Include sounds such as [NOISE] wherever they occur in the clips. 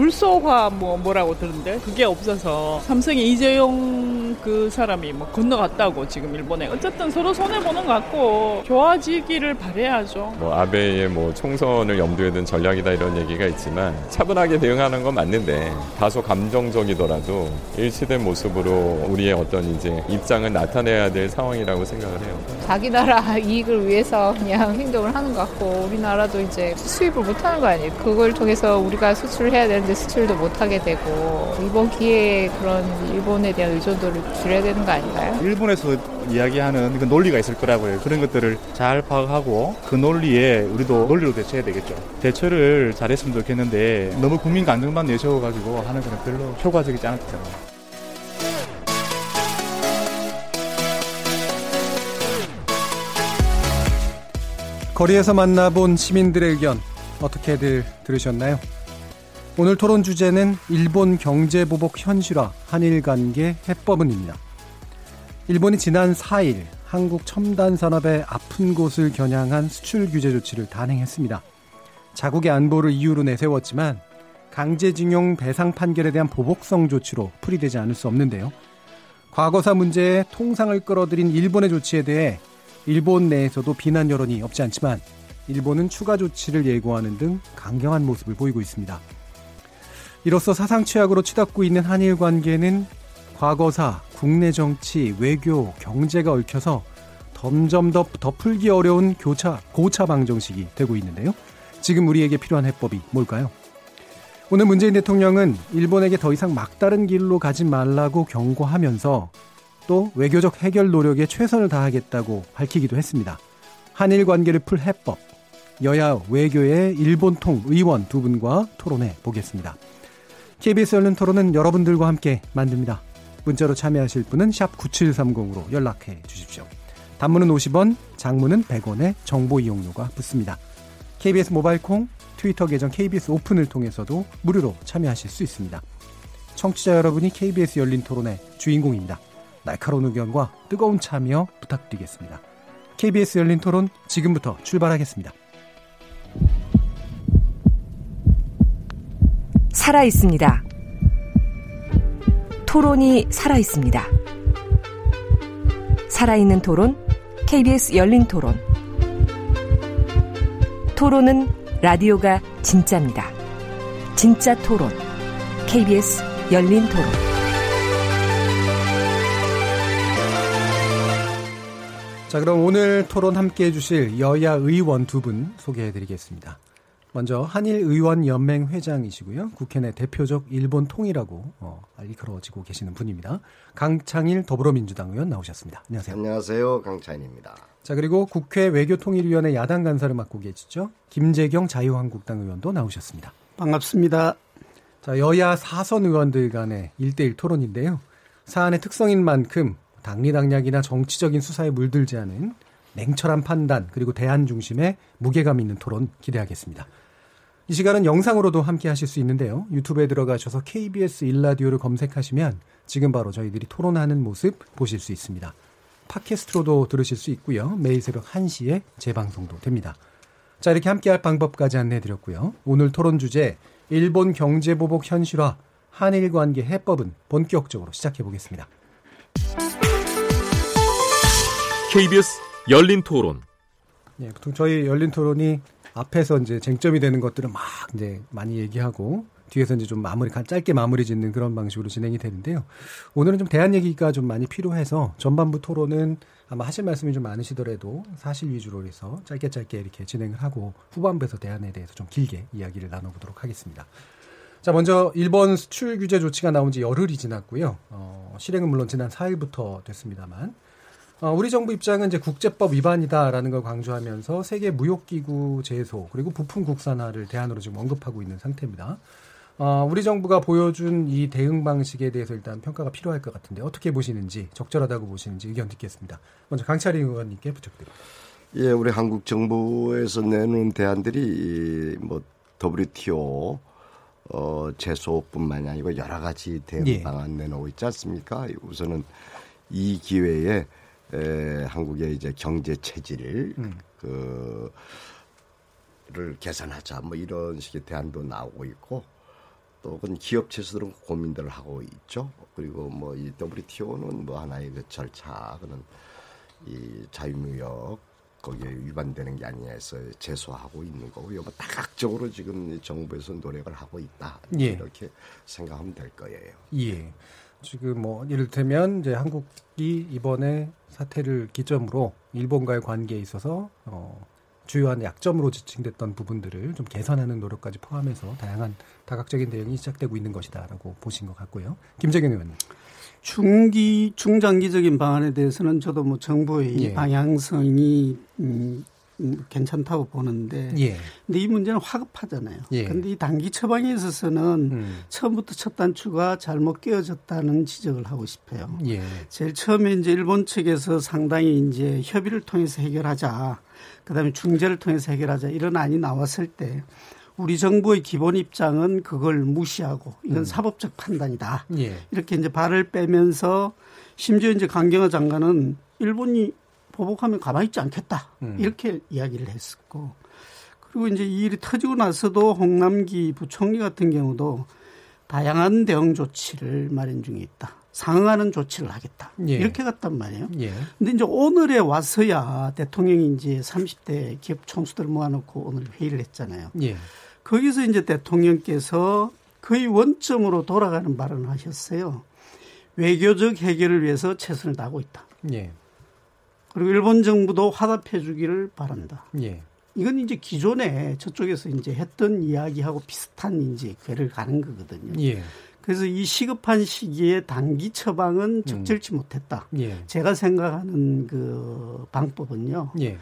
불소화 뭐 뭐라고 들은데 그게 없어서 삼성의 이재용 그 사람이 뭐 건너갔다고 지금 일본에 어쨌든 서로 손해 보는 것 같고 좋아지기를 바래야죠. 뭐 아베의 뭐 총선을 염두에 둔 전략이다 이런 얘기가 있지만 차분하게 대응하는 건 맞는데 다소 감정적이더라도 일치된 모습으로 우리의 어떤 이제 입장을 나타내야 될 상황이라고 생각을 해요. 자기 나라 [LAUGHS] 이익을 위해서 그냥 행동을 하는 것 같고 우리나라도 이제 수입을 못하는 거 아니에요. 그걸 통해서 우리가 수출을 해야 되는데 수출도 못하게 되고 이번 기회에 그런 일본에 대한 의존도를 줄여야 되는 거 아닌가요? 일본에서 이야기하는 그 논리가 있을 거라고요. 그런 것들을 잘 파악하고 그 논리에 우리도 논리로 대처해야 되겠죠. 대처를 잘했으면 좋겠는데 너무 국민 감정만 내세워가지고 하는 건 별로 효과적이지 않았기 때문에. 거리에서 만나본 시민들의 의견 어떻게들 들으셨나요? 오늘 토론 주제는 일본 경제 보복 현실화 한일 관계 해법은입니다. 일본이 지난 4일 한국 첨단 산업의 아픈 곳을 겨냥한 수출 규제 조치를 단행했습니다. 자국의 안보를 이유로 내세웠지만 강제징용 배상 판결에 대한 보복성 조치로 풀이되지 않을 수 없는데요. 과거사 문제에 통상을 끌어들인 일본의 조치에 대해 일본 내에서도 비난 여론이 없지 않지만 일본은 추가 조치를 예고하는 등 강경한 모습을 보이고 있습니다. 이로써 사상 최악으로 치닫고 있는 한일 관계는 과거사, 국내 정치, 외교, 경제가 얽혀서 점점 더, 더 풀기 어려운 교차, 고차 방정식이 되고 있는데요. 지금 우리에게 필요한 해법이 뭘까요? 오늘 문재인 대통령은 일본에게 더 이상 막다른 길로 가지 말라고 경고하면서 또 외교적 해결 노력에 최선을 다하겠다고 밝히기도 했습니다. 한일 관계를 풀 해법, 여야 외교의 일본통 의원 두 분과 토론해 보겠습니다. KBS 열린 토론은 여러분들과 함께 만듭니다. 문자로 참여하실 분은 9730으로 연락해 주십시오. 단문은 50원, 장문은 100원의 정보 이용료가 붙습니다. KBS 모바일 콩, 트위터 계정 KBS 오픈을 통해서도 무료로 참여하실 수 있습니다. 청취자 여러분이 KBS 열린 토론의 주인공입니다. 날카로운 의견과 뜨거운 참여 부탁드리겠습니다. KBS 열린 토론 지금부터 출발하겠습니다. 살아 있습니다. 토론이 살아 있습니다. 살아있는 토론, KBS 열린 토론. 토론은 라디오가 진짜입니다. 진짜 토론, KBS 열린 토론. 자, 그럼 오늘 토론 함께 해주실 여야 의원 두 분 소개해 드리겠습니다. 먼저 한일 의원 연맹 회장이시고요. 국회 내 대표적 일본 통이라고 어, 알리컬어지고 계시는 분입니다. 강창일 더불어민주당 의원 나오셨습니다. 안녕하세요. 안녕하세요. 강창일입니다. 자 그리고 국회 외교통일위원회 야당 간사를 맡고 계시죠. 김재경 자유한국당 의원도 나오셨습니다. 반갑습니다. 자 여야 사선 의원들 간의 일대일 토론인데요. 사안의 특성인 만큼 당리당략이나 정치적인 수사에 물들지 않은 냉철한 판단 그리고 대안 중심의 무게감 있는 토론 기대하겠습니다. 이 시간은 영상으로도 함께 하실 수 있는데요. 유튜브에 들어가셔서 KBS 일라디오를 검색하시면 지금 바로 저희들이 토론하는 모습 보실 수 있습니다. 팟캐스트로도 들으실 수 있고요. 매일 새벽 1시에 재방송도 됩니다. 자, 이렇게 함께 할 방법까지 안내해 드렸고요. 오늘 토론 주제 일본 경제 보복 현실화 한일 관계 해법은 본격적으로 시작해 보겠습니다. KBS 열린 토론. 네, 보통 저희 열린 토론이 앞에서 이제 쟁점이 되는 것들은 막 이제 많이 얘기하고 뒤에서 이제 좀 마무리 짧게 마무리 짓는 그런 방식으로 진행이 되는데요. 오늘은 좀 대안 얘기가 좀 많이 필요해서 전반부 토론은 아마 하실 말씀이 좀 많으시더라도 사실 위주로 해서 짧게 짧게 이렇게 진행을 하고 후반부에서 대안에 대해서 좀 길게 이야기를 나눠보도록 하겠습니다. 자, 먼저 일본 수출 규제 조치가 나온 지 열흘이 지났고요. 어, 실행은 물론 지난 4일부터 됐습니다만 어, 우리 정부 입장은 이제 국제법 위반이다라는 걸 강조하면서 세계 무역기구 제소 그리고 부품 국산화를 대안으로 지금 언급하고 있는 상태입니다. 어, 우리 정부가 보여준 이 대응 방식에 대해서 일단 평가가 필요할 것 같은데 어떻게 보시는지 적절하다고 보시는지 의견 듣겠습니다. 먼저 강차리 의원님께 부탁드립니다. 예, 우리 한국 정부에서 내놓은 대안들이 뭐 WTO 어, 제소뿐만이 아니고 여러 가지 대응 예. 방안 내놓고 있지 않습니까? 우선은 이 기회에 에, 한국의 이제 경제 체질을 음. 그, 를 개선하자 뭐 이런 식의 대안도 나오고 있고 또 그건 기업 체수들은 고민들을 하고 있죠. 그리고 뭐 이 WTO는 뭐 하나의 그 절차 그는 이 자유무역 거기에 위반되는 게 아니냐 해서 제소하고 있는 거고요. 뭐 다각적으로 지금 이 정부에서 노력을 하고 있다. 예. 이렇게 생각하면 될 거예요. 예. 지금 뭐 이를테면 이제 한국이 이번에 사태를 기점으로 일본과의 관계에 있어서 어 주요한 약점으로 지칭됐던 부분들을 좀 개선하는 노력까지 포함해서 다양한 다각적인 대응이 시작되고 있는 것이다라고 보신 것 같고요. 김재경 의원님. 중기 중장기적인 방안에 대해서는 저도 뭐 정부의 예. 방향성이 음, 음, 괜찮다고 보는데 예. 근데 이 문제는 화급하잖아요. 예. 근데 이 단기 처방에 있어서는 음. 처음부터 첫 단추가 잘못 끼워졌다는 지적을 하고 싶어요. 예. 제일 처음에 이제 일본 측에서 상당히 이제 협의를 통해서 해결하자, 그 다음에 중재를 통해서 해결하자 이런 안이 나왔을 때 우리 정부의 기본 입장은 그걸 무시하고 이건 음. 사법적 판단이다. 예. 이렇게 이제 발을 빼면서 심지어 이제 강경화 장관은 일본이 보복하면 가만히 있지 않겠다. 음. 이렇게 이야기를 했었고. 그리고 이제 이 일이 터지고 나서도 홍남기 부총리 같은 경우도 다양한 대응 조치를 마련 중에 있다. 상응하는 조치를 하겠다. 예. 이렇게 갔단 말이에요. 예. 근데 이제 오늘에 와서야 대통령이 이제 30대 기업 총수들 모아놓고 오늘 회의를 했잖아요. 예. 거기서 이제 대통령께서 거의 원점으로 돌아가는 발언을 하셨어요. 외교적 해결을 위해서 최선을 다하고 있다. 예. 그리고 일본 정부도 화답해 주기를 바란다. 예. 이건 이제 기존에 저쪽에서 이제 했던 이야기하고 비슷한 이제 궤를 가는 거거든요. 예. 그래서 이 시급한 시기에 단기 처방은 적절치 못했다. 예. 제가 생각하는 그 방법은요. 예.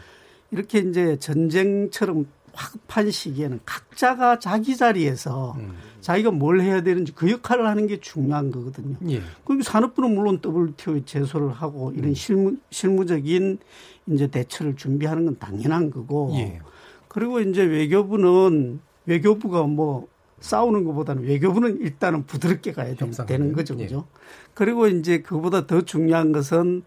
이렇게 이제 전쟁처럼 확급한 시기에는 각자가 자기 자리에서 음. 자기가 뭘 해야 되는지 그 역할을 하는 게 중요한 거거든요. 예. 그럼 산업부는 물론 WTO에 제소를 하고 음. 이런 실무, 실무적인 이제 대처를 준비하는 건 당연한 거고. 예. 그리고 이제 외교부는 외교부가 뭐 싸우는 것보다는 외교부는 일단은 부드럽게 가야 되- 되는 거죠. 예. 그죠? 그리고 이제 그보다 더 중요한 것은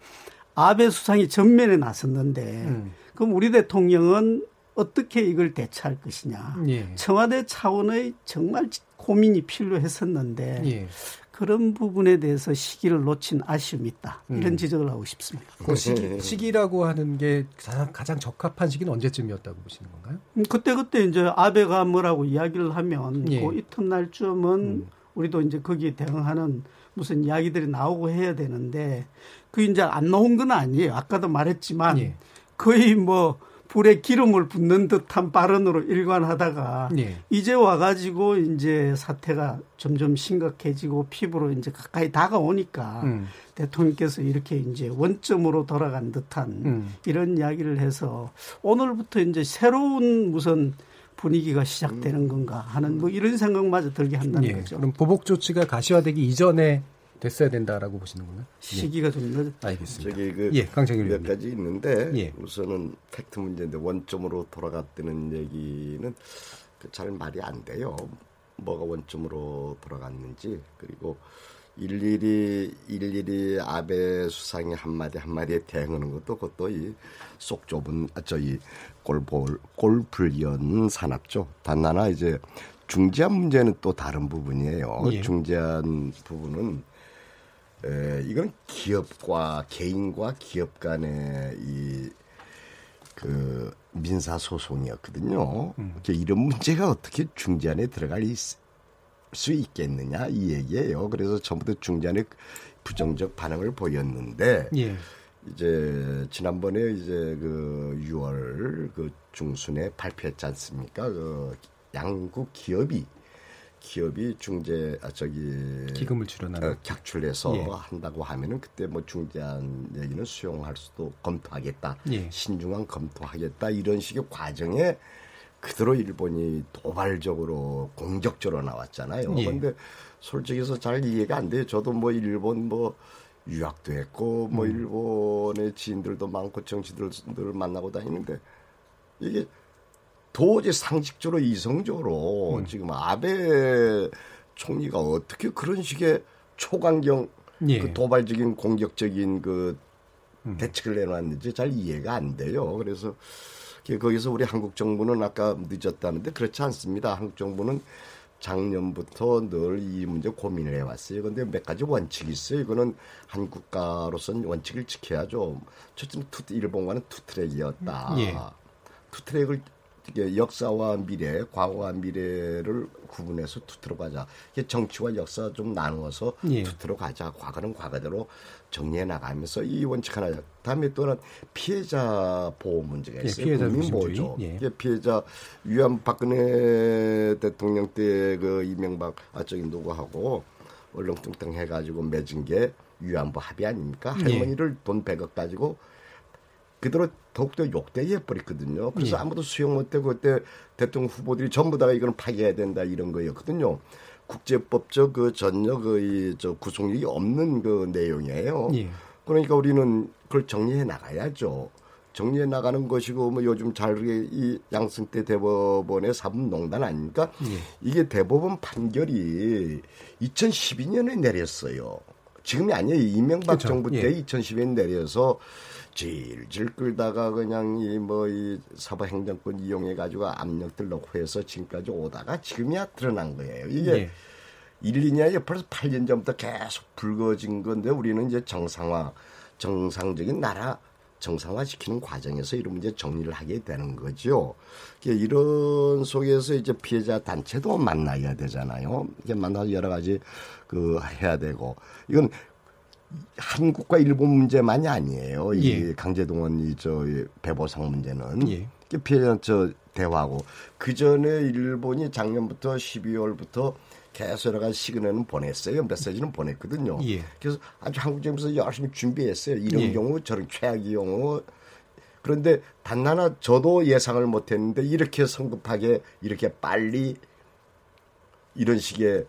아베 수상이 전면에 나섰는데 음. 그럼 우리 대통령은 어떻게 이걸 대처할 것이냐. 예. 청와대 차원의 정말 고민이 필요했었는데 예. 그런 부분에 대해서 시기를 놓친 아쉬움이 있다. 이런 음. 지적을 하고 싶습니다. 그 시기, 시기라고 하는 게 가장, 가장 적합한 시기는 언제쯤이었다고 보시는 건가요? 음, 그때 그때 이제 아베가 뭐라고 이야기를 하면 예. 그 이튿날쯤은 음. 우리도 이제 거기에 대응하는 무슨 이야기들이 나오고 해야 되는데 그 이제 안 나온 건 아니에요. 아까도 말했지만 예. 거의 뭐 불에 기름을 붓는 듯한 발언으로 일관하다가 예. 이제 와가지고 이제 사태가 점점 심각해지고 피부로 이제 가까이 다가오니까 음. 대통령께서 이렇게 이제 원점으로 돌아간 듯한 음. 이런 이야기를 해서 오늘부터 이제 새로운 무슨 분위기가 시작되는 건가 하는 뭐 이런 생각마저 들게 한다는 예. 거죠. 그럼 보복 조치가 가시화되기 이전에 됐어야 된다라고 보시는 건가요? 시기가 좀 늦. 예. 알겠습니다. 저기 그 예, 강창일 몇. 가지 있는데 예. 우선은 팩트 문제인데 원점으로 돌아갔다는 얘기는 그잘 말이 안 돼요. 뭐가 원점으로 돌아갔는지 그리고 일일이 일일이 아베 수상이 한마디 한마디에 대응하는 것도 그것도 이 속 좁은 아, 저희 골볼 골불연 산업죠. 단 하나 이제 중재한 문제는 또 다른 부분이에요. 예. 중재한 부분은 에, 이건 기업과 개인과 기업 간의 이 그 민사 소송이었거든요. 그 이런 문제가 어떻게 중재안에 들어갈 있- 수 있겠느냐 이 얘기예요. 그래서 전부터 중재안에 부정적 반응을 보였는데 예. 이제 지난번에 이제 그 6월 그 중순에 발표했지 않습니까? 그 양국 기업이 기업이 중재 아 저기 기금을 출연하는. 어, 객출해서 예. 한다고 하면은 그때 뭐 중재안 얘기는 수용할 수도 검토하겠다. 예. 신중한 검토하겠다 이런 식의 과정에 그대로 일본이 도발적으로 공격적으로 나왔잖아요. 예. 그런데 솔직히 해서 잘 이해가 안 돼요. 저도 뭐 일본 뭐 유학도 했고 뭐 음. 일본의 지인들도 많고 정치들을 만나고 다니는데 이게 도저히 상식적으로 이성적으로 음. 지금 아베 총리가 어떻게 그런 식의 초강경 예. 그 도발적인 공격적인 그 음. 대책을 내놨는지 잘 이해가 안 돼요. 그래서 그 거기서 우리 한국 정부는 아까 늦었다는데 그렇지 않습니다. 한국 정부는 작년부터 늘 이 문제 고민을 해왔어요. 그런데 몇 가지 원칙이 있어요. 이거는 한 국가로서는 원칙을 지켜야죠. 첫째는 two, 일본과는 two track이었다. 예. two track을 이게 역사와 미래, 과거와 미래를 구분해서 two track으로 가자. 이게 정치와 역사 좀 나누어서 예. two track으로 가자. 과거는 과거대로 정리해 나가면서 이 원칙 하나. 다음에 또는 피해자 보호 문제가 예, 있어요. 피해자 국민 중심주의. 보호죠. 예. 이게 피해자 위안 박근혜 대통령 때 그 이명박 아 저기 누구하고 얼렁뚱땅 해가지고 맺은 게 위안부 합의 아닙니까? 예. 할머니를 돈 100억 가지고 그대로 더욱더 욕되게 해버렸거든요. 그래서 예. 아무도 수용 못하고 그때 대통령 후보들이 전부 다가 이거는 파기해야 된다 이런 거였거든요. 국제법적 그 전혀 그저 구속력이 없는 그 내용이에요. 예. 그러니까 우리는 그걸 정리해 나가야죠. 정리해 나가는 것이고 뭐 요즘 잘이 이 양승태 대법원의 사법농단 아닙니까? 예. 이게 대법원 판결이 2012년에 내렸어요. 지금이 아니에요. 이명박 그쵸. 정부 때 예. 2012년 내려서 질질 끌다가 그냥 이 뭐 이 사법 행정권 이용해 가지고 압력들 넣고 해서 지금까지 오다가 지금이야 드러난 거예요. 이게 예. 1, 2년이 벌써 8년 전부터 계속 불거진 건데 우리는 이제 정상화, 정상적인 나라 정상화시키는 과정에서 이런 문제 정리를 하게 되는 거죠. 이게 이런 속에서 이제 피해자 단체도 만나야 되잖아요. 이게 만나서 여러 가지 그 해야 되고 이건 한국과 일본 문제만이 아니에요. 이 예. 강제동원 이저 배보상 문제는 예. 피해자 저 대화하고 그 전에 일본이 작년부터 12월부터 계속 여러 가지 시그널은 보냈어요. 메시지는 보냈거든요. 예. 그래서 아주 한국 정부에서 열심히 준비했어요. 이런 예. 경우 저런 최악의 경우 그런데 단 하나 저도 예상을 못했는데 이렇게 성급하게 이렇게 빨리 이런 식의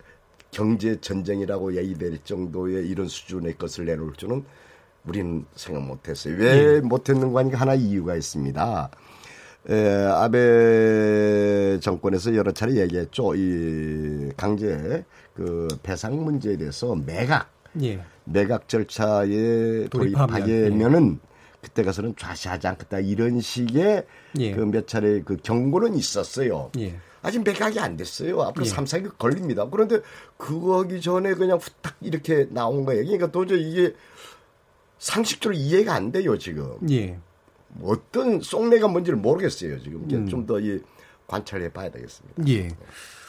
경제 전쟁이라고 얘기될 정도의 이런 수준의 것을 내놓을 줄은 우리는 생각 못했어요. 왜 못했는 거 하니까 하나 이유가 있습니다. 에, 아베 정권에서 여러 차례 얘기했죠. 이 강제 그 배상 문제에 대해서 매각 예. 매각 절차에 돌입하면, 돌입하게면은 그때 가서는 좌시하지 않겠다 이런 식의 예. 그몇 차례 그 경고는 있었어요. 예. 아직 매각이 안 됐어요. 앞으로 예. 삼 3, 4개 걸립니다. 그런데 그거 하기 전에 그냥 후딱 이렇게 나온 거예요. 그러니까 도저히 이게 상식적으로 이해가 안 돼요, 지금. 예. 어떤 속내가 뭔지를 모르겠어요, 지금. 음. 좀더이 관찰해 봐야 되겠습니다. 예.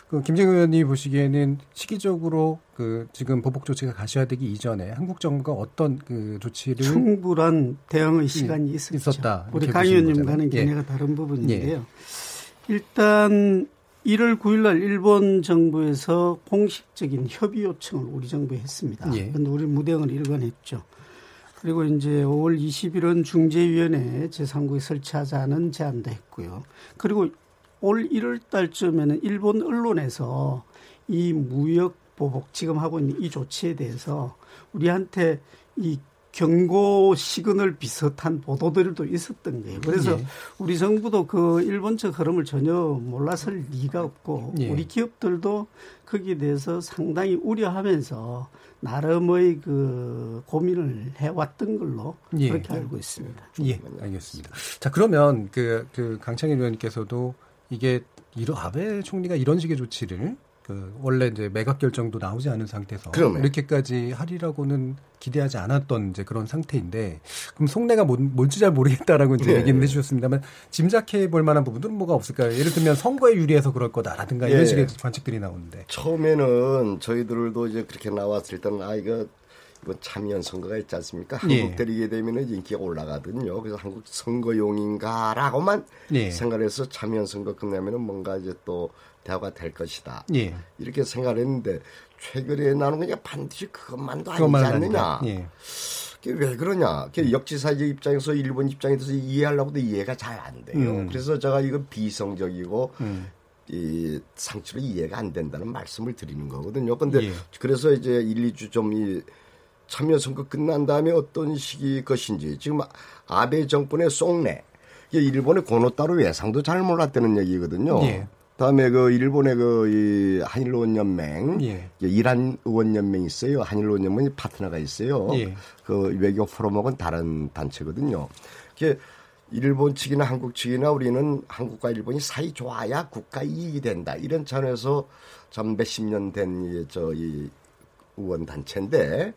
그 김정은 의원님 보시기에는 시기적으로 그 지금 보복 조치가 가셔야 되기 이전에 한국 정부가 어떤 그 조치를 충분한 대응의 시간이 예, 있었죠. 있었다. 우리 강 의원님과는 거잖아요. 예. 견해가 다른 부분인데요. 일단 1월 9일 날 일본 정부에서 공식적인 협의 요청을 우리 정부에 했습니다. 예. 그런데 우리 무대응을 일관했죠. 그리고 이제 5월 20일은 중재위원회 제3국에 설치하자는 제안도 했고요. 그리고 올 1월 달쯤에는 일본 언론에서 이 무역 보복 지금 하고 있는 이 조치에 대해서 우리한테 이 경고 시그널 비슷한 보도들도 있었던 거예요. 그래서 예. 우리 정부도 그 일본 측 흐름을 전혀 몰랐을 리가 없고 예. 우리 기업들도 거기에 대해서 상당히 우려하면서 나름의 그 고민을 해왔던 걸로 예. 그렇게 알고 있습니다. 예, 알겠습니다. 자, 그러면 그, 그 강창일 의원님께서도 이게 이런 아베 총리가 이런 식의 조치를 그 원래 이제 매각 결정도 나오지 않은 상태에서 그러네. 이렇게까지 하리라고는 기대하지 않았던 이제 그런 상태인데 그럼 속내가 뭔, 뭔지 잘 모르겠다라고 이제 네. 얘기는 해주셨습니다만 짐작해 볼 만한 부분들은 뭐가 없을까요? 예를 들면 선거에 유리해서 그럴 거다라든가 이런 예. 식의 관측들이 나오는데 처음에는 저희들도 이제 그렇게 나왔을 때는 아 이거 이번 참여연 선거가 있지 않습니까? 예. 한국 때리게 되면은 인기가 올라가거든요. 그래서 한국 선거용인가라고만 예. 생각해서 참여연 선거 끝나면은 뭔가 이제 또 대화가 될 것이다. 예. 이렇게 생각했는데 최근에 나오는 그냥 반드시 그것만도 아니지 그것만은 않느냐. 예. 그게 왜 그러냐? 그게 역지사지 입장에서 일본 입장에 대해서 이해하려고도 이해가 잘 안 돼요. 음. 그래서 제가 이거 비성적이고 음. 이 상처로 이해가 안 된다는 말씀을 드리는 거거든요. 근데 예. 그래서 이제 1, 2주 좀이 참여 선거 끝난 다음에 어떤 시기 것인지 지금 아베 정권의 속내 이게 일본의 고노따로 외상도 잘 몰랐다는 얘기거든요. 예. 다음에 그 일본의 그 이 한일 의원 연맹, 예. 이란 의원 연맹 있어요. 한일 의원 연맹이 파트너가 있어요. 예. 그 외교 포럼하고는 다른 단체거든요. 그게 일본 측이나 한국 측이나 우리는 한국과 일본이 사이 좋아야 국가 이익이 된다. 이런 차원에서 참 몇십 년 된 저이 의원 단체인데 이게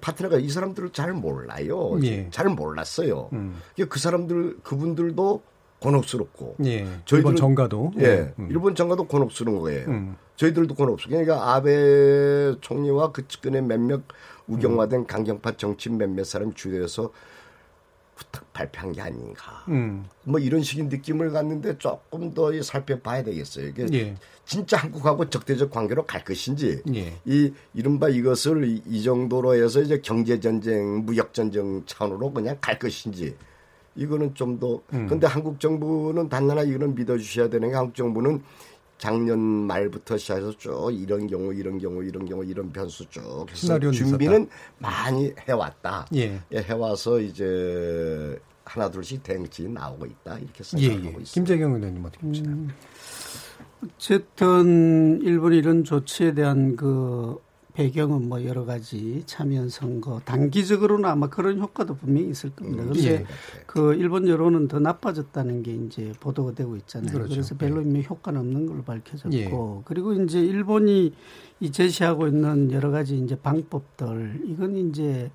파트너가 이 사람들을 잘 몰라요. 예. 잘 몰랐어요. 음. 그 사람들 그분들도 곤혹스럽고 예. 일본 정가도 예, 음. 일본 정가도 곤혹스러운 거예요. 음. 저희들도 곤혹스러워. 그러니까 아베 총리와 그 측근의 몇몇 우경화된 강경파 정치인 몇몇 사람 주도해서 부탁 발표한 게 아닌가. 음. 뭐 이런 식의 느낌을 갖는데 조금 더 살펴봐야 되겠어요. 이게 예. 진짜 한국하고 적대적 관계로 갈 것인지 예. 이 이른바 이것을 이, 이 정도로 해서 이제 경제 전쟁, 무역 전쟁 차원으로 그냥 갈 것인지 이거는 좀더 음. 근데 한국 정부는 단단하게 이거는 믿어 주셔야 되는 게 한국 정부는 작년 말부터 시작해서 쭉 이런 경우 이런 경우 이런 경우 이런 변수 쭉 해서 준비는 많이 해왔다. 예. 예, 해와서 이제 하나 둘씩 대응치 나오고 있다 이렇게 예, 생각하고 예. 있습니다. 김재경 의원님 어떻게 보시나요? 음. 어쨌든 일본이 이런 조치에 대한 그 배경은 뭐 여러 가지 참여 선거 단기적으로는 아마 그런 효과도 분명히 있을 겁니다. 음, 그런데 예. 그 일본 여론은 더 나빠졌다는 게 이제 보도가 되고 있잖아요. 그렇죠. 그래서 별로 뭐 효과는 없는 걸로 밝혀졌고 예. 그리고 이제 일본이 이 제시하고 있는 여러 가지 이제 방법들 이건 이제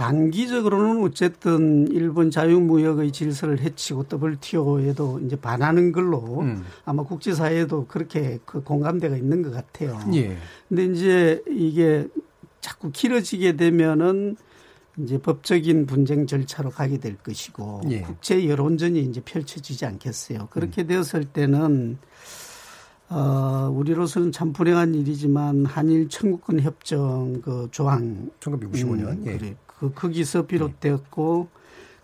단기적으로는 어쨌든 일본 자유무역의 질서를 해치고 WTO에도 이제 반하는 걸로 음. 아마 국제사회에도 그렇게 그 공감대가 있는 것 같아요. 예. 근데 이제 이게 자꾸 길어지게 되면은 이제 법적인 분쟁 절차로 가게 될 것이고 예. 국제 여론전이 이제 펼쳐지지 않겠어요. 그렇게 되었을 때는 어 우리로서는 참 불행한 일이지만 한일 청구권 협정 그 조항 1965년. 음, 예. 그래. 그 거기서 비롯되었고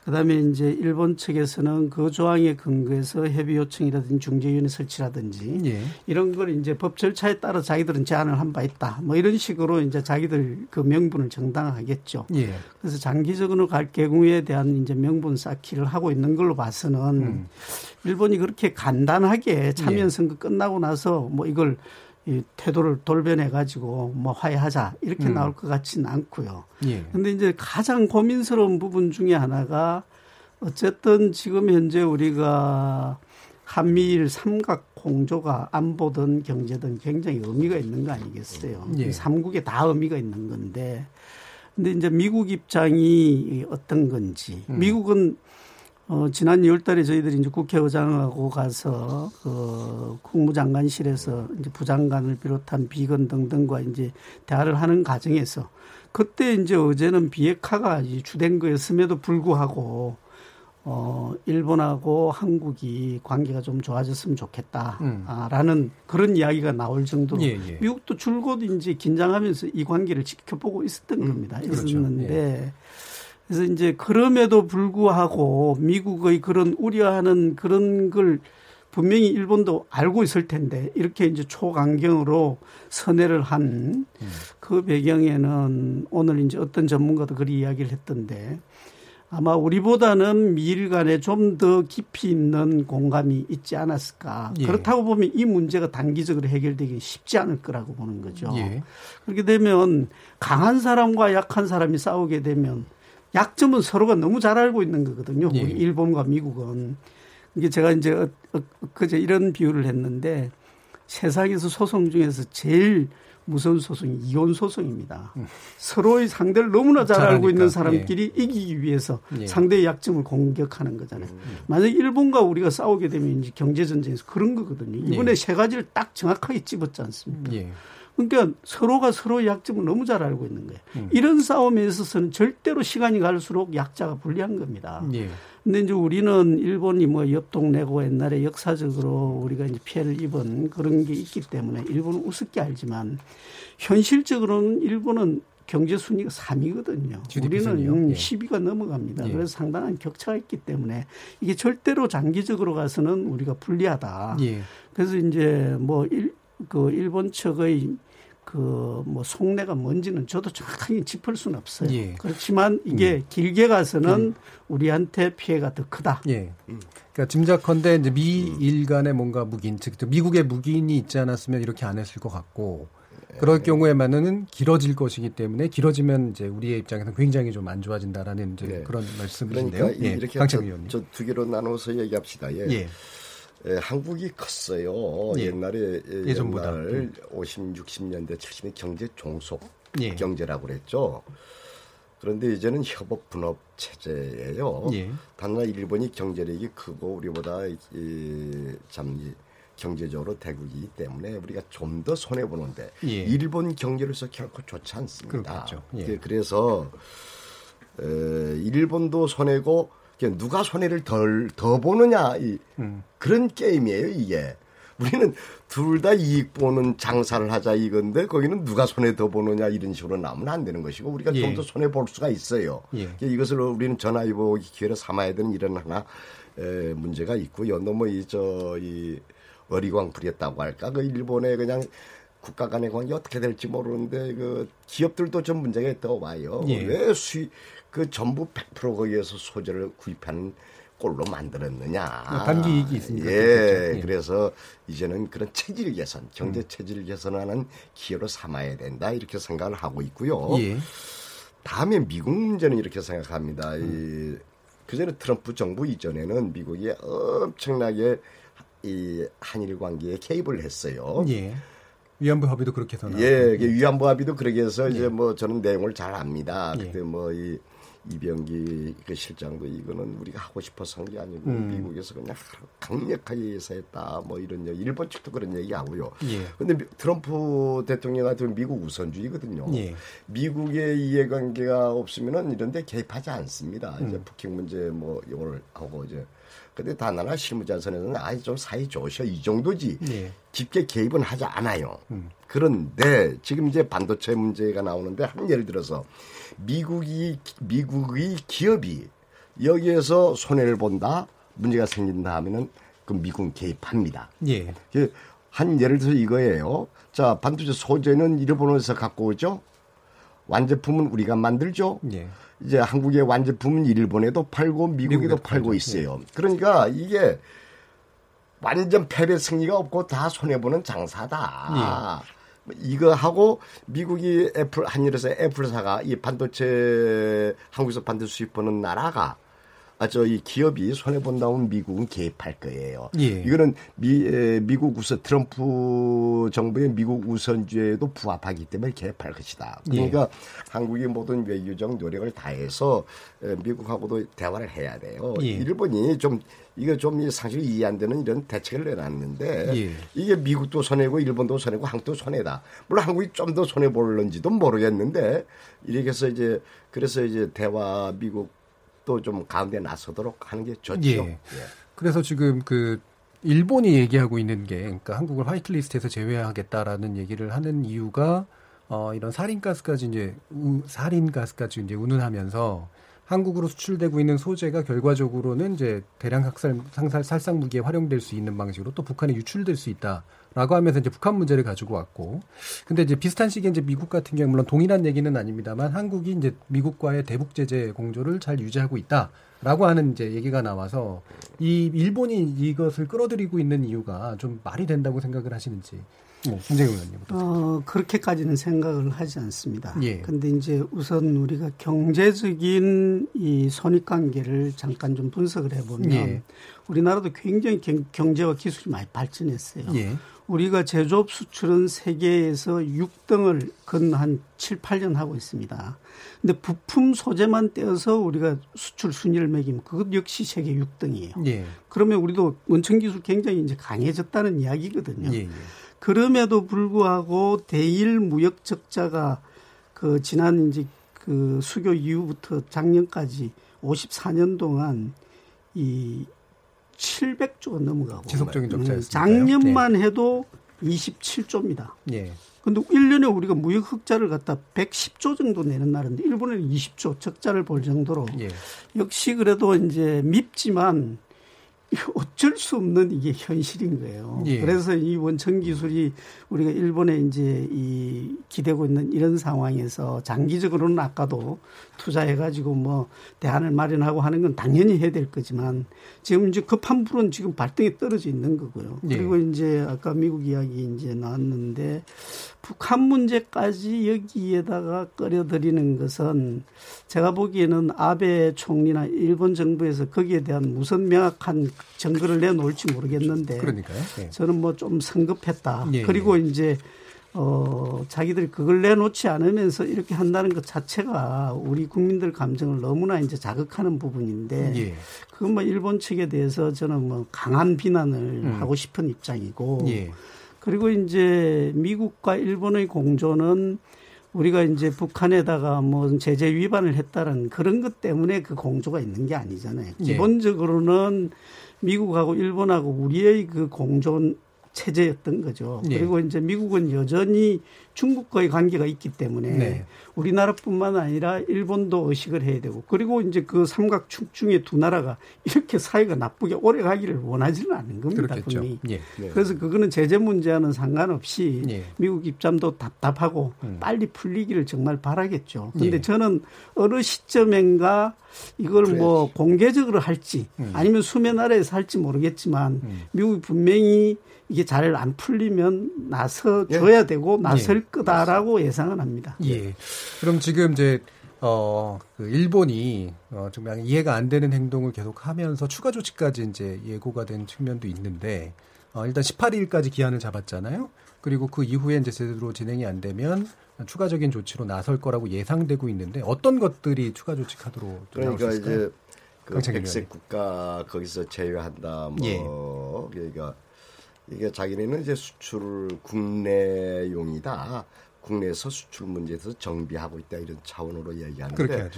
그다음에 이제 일본 측에서는 그 조항에 근거해서 협의 요청이라든지 중재위원회 설치라든지 예. 이런 걸 이제 법 절차에 따라 자기들은 제안을 한 바 있다. 뭐 이런 식으로 이제 자기들 그 명분을 정당하겠죠. 예. 그래서 장기적으로 갈 경우에 대한 이제 명분 쌓기를 하고 있는 걸로 봐서는 음. 일본이 그렇게 간단하게 참여 예. 선거 끝나고 나서 뭐 이걸 이 태도를 돌변해 가지고 뭐 화해하자 이렇게 음. 나올 것 같지는 않고요. 예. 근데 이제 가장 고민스러운 부분 중에 하나가 어쨌든 지금 현재 우리가 한미일 삼각 공조가 안보든 경제든 굉장히 의미가 있는 거 아니겠어요? 예. 이 삼국에 다 의미가 있는 건데. 근데 이제 미국 입장이 어떤 건지. 음. 미국은 어, 지난 2월 달에 저희들이 이제 국회의장하고 가서 그 국무장관실에서 이제 부장관을 비롯한 비건 등등과 이제 대화를 하는 과정에서 그때 이제 어제는 비핵화가 이제 주된 거였음에도 불구하고 어, 일본하고 한국이 관계가 좀 좋아졌으면 좋겠다라는 그런 이야기가 나올 정도로 예, 예. 미국도 줄곧 이제 긴장하면서 이 관계를 지켜보고 있었던 겁니다. 그렇죠. 있었는데 그 래서 이제 그럼에도 불구하고 미국의 그런 우려하는 그런 걸 분명히 일본도 알고 있을 텐데 이렇게 이제 초강경으로 선회를 한 그 배경에는 오늘 이제 어떤 전문가도 그리 이야기를 했던데 아마 우리보다는 미일 간에 좀 더 깊이 있는 공감이 있지 않았을까. 예. 그렇다고 보면 이 문제가 단기적으로 해결되기 쉽지 않을 거라고 보는 거죠. 예. 그렇게 되면 강한 사람과 약한 사람이 싸우게 되면 약점은 서로가 너무 잘 알고 있는 거거든요. 예. 일본과 미국은. 이게 제가 이제 어- 어- 그제 이런 비유를 했는데 세상에서 소송 중에서 제일 무서운 소송이 이혼 소송입니다. 서로의 상대를 너무나 잘 음. 잘 알고 있는 아니까. 사람끼리 이기기 위해서 예. 상대의 약점을 공격하는 거잖아요. 만약 일본과 우리가 싸우게 되면 이제 경제 전쟁에서 그런 거거든요. 이번에 예. 세 가지를 딱 정확하게 집었지 않습니까? 예. 그러니까 서로가 서로의 약점을 너무 잘 알고 있는 거예요. 음. 이런 싸움에 있어서는 절대로 시간이 갈수록 약자가 불리한 겁니다. 예. 근데 이제 우리는 일본이 뭐 옆 동네고 옛날에 역사적으로 우리가 이제 피해를 입은 그런 게 있기 때문에 일본은 우습게 알지만 현실적으로는 일본은 경제 순위가 3위거든요. GDP 우리는 순위요? 예. 10위가 넘어갑니다. 예. 그래서 상당한 격차가 있기 때문에 이게 절대로 장기적으로 가서는 우리가 불리하다. 예. 그래서 이제 뭐 일, 그 일본 측의 그 뭐 속내가 뭔지는 저도 정확하게 짚을 수는 없어요. 예. 그렇지만 이게 길게 가서는 우리한테 피해가 더 크다. 예. 그러니까 짐작컨대 이제 미일 간의 뭔가 묵인, 즉 미국의 묵인이 있지 않았으면 이렇게 안 했을 것 같고 그럴 경우에만은 길어질 것이기 때문에 길어지면 이제 우리의 입장에서 굉장히 좀 안 좋아진다라는 이제 네. 그런 말씀이신데요. 그러니까 이- 예. 이렇게 강창 의원님. 저 두 개로 나눠서 얘기합시다. 예. 예. 예, 한국이 컸어요. 예. 옛날에 예, 예전보다. 옛날 50, 60년대, 70년 경제 종속 예. 경제라고 그랬죠. 그런데 이제는 협업 분업 체제예요. 예. 단나 일본이 경제력이 크고 우리보다 이, 참 이, 경제적으로 대국이기 때문에 우리가 좀 더 손해 보는데 예. 일본 경제로서 결코 좋지 않습니다. 그렇겠죠. 예. 예, 그래서 에, 일본도 손해고 누가 손해를 덜 더 보느냐 이 음. 그런 게임이에요 이게. 우리는 둘 다 이익 보는 장사를 하자 이건데 거기는 누가 손해 더 보느냐 이런 식으로 나오면 안 되는 것이고 우리가 예. 좀더 손해 볼 수가 있어요. 예. 그러니까 이것을 우리는 전화위복 기회를 삼아야 되는 이런 하나 에, 문제가 있고요. 너무 이저이 어리광 부렸다고 할까 그 일본의 그냥 국가 간의 관계 어떻게 될지 모르는데 그 기업들도 좀 문제가 있다고 봐요. 예. 왜 수입 그 전부 100% 거기에서 소재를 구입하는 꼴로 만들었느냐. 단기 이익이 있으니까 예, 그렇겠죠. 예. 그래서 이제는 그런 체질 개선, 경제 체질 개선하는 기회로 삼아야 된다 이렇게 생각을 하고 있고요. 예. 다음에 미국 문제는 이렇게 생각합니다. 음. 이 그전에 트럼프 정부 이전에는 미국이 엄청나게 이 한일 관계에 개입을 했어요. 예. 위안부 합의도 그렇게 해서 예, 이게 위안부 합의도 그렇게 해서 이제 뭐 저는 내용을 잘 압니다. 예. 그때 뭐이 이병기 그 실장도 이거는 우리가 하고 싶어서 한 게 아니고 음. 미국에서 그냥 강력하게 예사했다 뭐 이런 얘기 일본 측도 그런 얘기하고요. 예. 근데 미- 트럼프 대통령 같은 미국 우선주의거든요. 예. 미국의 이해관계가 없으면은 이런 데 개입하지 않습니다. 음. 이제 북핵 문제 뭐 이걸 하고 이제 근데 단 하나 실무자선에서는 아이 좀 사이 좋으셔 이 정도지 예. 깊게 개입은 하지 않아요. 음. 그런데 지금 이제 반도체 문제가 나오는데 한 예를 들어서 미국이 미국의 기업이 여기에서 손해를 본다 문제가 생긴다 하면은 그 미국 개입합니다. 예. 그한 예를 들어서 이거예요. 자 반도체 소재는 일본에서 갖고 오죠. 완제품은 우리가 만들죠. 예. 이제 한국의 완제품은 일본에도 팔고 미국에도 팔고. 있어요. 그러니까 이게 완전 패배 승리가 없고 다 손해 보는 장사다. 이거 하고 미국이 애플 한일에서 애플사가 이 반도체 한국에서 반도체 수입하는 나라가 아, 저, 이 기업이 손해 본다면 미국은 개입할 거예요. 예. 이거는 미, 에, 미국 우선, 트럼프 정부의 미국 우선주의에도 부합하기 때문에 개입할 것이다. 그러니까 한국이 모든 외교적 노력을 다해서 에, 미국하고도 대화를 해야 돼요. 예. 일본이 좀, 이거 좀 사실 이해 안 되는 이런 대책을 내놨는데 예. 이게 미국도 손해고 일본도 손해고 한국도 손해다. 물론 한국이 좀 더 손해 볼런지도 모르겠는데 이렇게 해서 이제 그래서 이제 대화 미국 또 좀 가운데 나서도록 하는 게 좋죠. 예. 그래서 지금 그 일본이 얘기하고 있는 게 그러니까 한국을 화이트리스트에서 제외하겠다라는 얘기를 하는 이유가 어 이런 살인 가스까지 이제 우, 살인 가스까지 이제 운운하면서 한국으로 수출되고 있는 소재가 결과적으로는 이제 대량 학살 상살 살상 무기에 활용될 수 있는 방식으로 또 북한에 유출될 수 있다 라고 하면서 이제 북한 문제를 가지고 왔고 근데 이제 비슷한 시기에 이제 미국 같은 경우 물론 동일한 얘기는 아닙니다만 한국이 이제 미국과의 대북 제재 공조를 잘 유지하고 있다라고 하는 이제 얘기가 나와서 이 일본이 이것을 끌어들이고 있는 이유가 좀 말이 된다고 생각을 하시는지 뭐 김재경 의원님 어, 그렇게까지는 생각을 하지 않습니다. 예. 근데 이제 우선 우리가 경제적인 이 선입관계를 잠깐 좀 분석을 해보면 예. 우리나라도 굉장히 경, 제와 기술이 많이 발전했어요. 예. 우리가 제조업 수출은 세계에서 6등을 근한 7, 8년 하고 있습니다. 근데 부품 소재만 떼어서 우리가 수출 순위를 매기면 그것 역시 세계 6등이에요. 예. 그러면 우리도 원천 기술 굉장히 이제 강해졌다는 이야기거든요. 예. 예. 그럼에도 불구하고 대일 무역 적자가 그 지난 이제 그 수교 이후부터 작년까지 54년 동안 이 700조가 넘어가고 지속적인 네, 적자였습니다. 작년만 해도 27조입니다. 예. 근데 1년에 우리가 무역 흑자를 갖다 110조 정도 내는 나라인데 일본에는 20조 적자를 볼 정도로 예. 역시 그래도 이제 밉지만 어쩔 수 없는 이게 현실인 거예요. 예. 그래서 이 원천 기술이 우리가 일본에 이제 이 기대고 있는 이런 상황에서 장기적으로는 아까도 투자해가지고 뭐 대안을 마련하고 하는 건 당연히 해야 될 거지만 지금 이제 급한 불은 지금 발등에 떨어져 있는 거고요. 예. 그리고 이제 아까 미국 이야기 이제 나왔는데 북한 문제까지 여기에다가 끌어들이는 것은 제가 보기에는 아베 총리나 일본 정부에서 거기에 대한 무슨 명확한 증거를 내놓을지 모르겠는데 그러니까요. 예. 저는 뭐 좀 성급했다. 예, 그리고 이제 어 자기들이 그걸 내놓지 않으면서 이렇게 한다는 것 자체가 우리 국민들 감정을 너무나 이제 자극하는 부분인데 예. 그건 뭐 일본 측에 대해서 저는 뭐 강한 비난을 음. 하고 싶은 입장이고 예. 그리고 이제 미국과 일본의 공조는 우리가 이제 북한에다가 뭐 제재 위반을 했다는 그런 것 때문에 그 공조가 있는 게 아니잖아요. 예. 기본적으로는 미국하고 일본하고 우리의 그 공조 체제였던 거죠. 예. 그리고 이제 미국은 여전히 중국과의 관계가 있기 때문에 네. 우리나라뿐만 아니라 일본도 의식을 해야 되고 그리고 이제 그 삼각축 중에 두 나라가 이렇게 사이가 나쁘게 오래 가기를 원하지는 않는 겁니다. 그렇겠죠. 분명히. 예. 그래서 그거는 제재 문제와는 상관없이 예. 미국 입장도 답답하고 음. 빨리 풀리기를 정말 바라겠죠. 근데 예. 저는 어느 시점인가 이걸 뭐 공개적으로 할지 음. 아니면 수면 아래에서 할지 모르겠지만 음. 미국이 분명히 이게 잘 안 풀리면 나서 줘야 되고 나설 거다라고 예상은 합니다. 예. 그럼 지금 이제 어, 그 일본이 어, 정말 이해가 안 되는 행동을 계속 하면서 추가 조치까지 이제 예고가 된 측면도 있는데 어, 일단 18일까지 기한을 잡았잖아요. 그리고 그 이후에 이제 제대로 진행이 안 되면 추가적인 조치로 나설 거라고 예상되고 있는데 어떤 것들이 추가 조치 카드로 그러니까 있을까요? 이제 그 백색. 국가 거기서 제외한다 뭐 예. 그러니까 이게 자기네는 이제 수출 국내용이다 국내에서 수출 문제에서 정비하고 있다 이런 차원으로 얘기하는데. 예.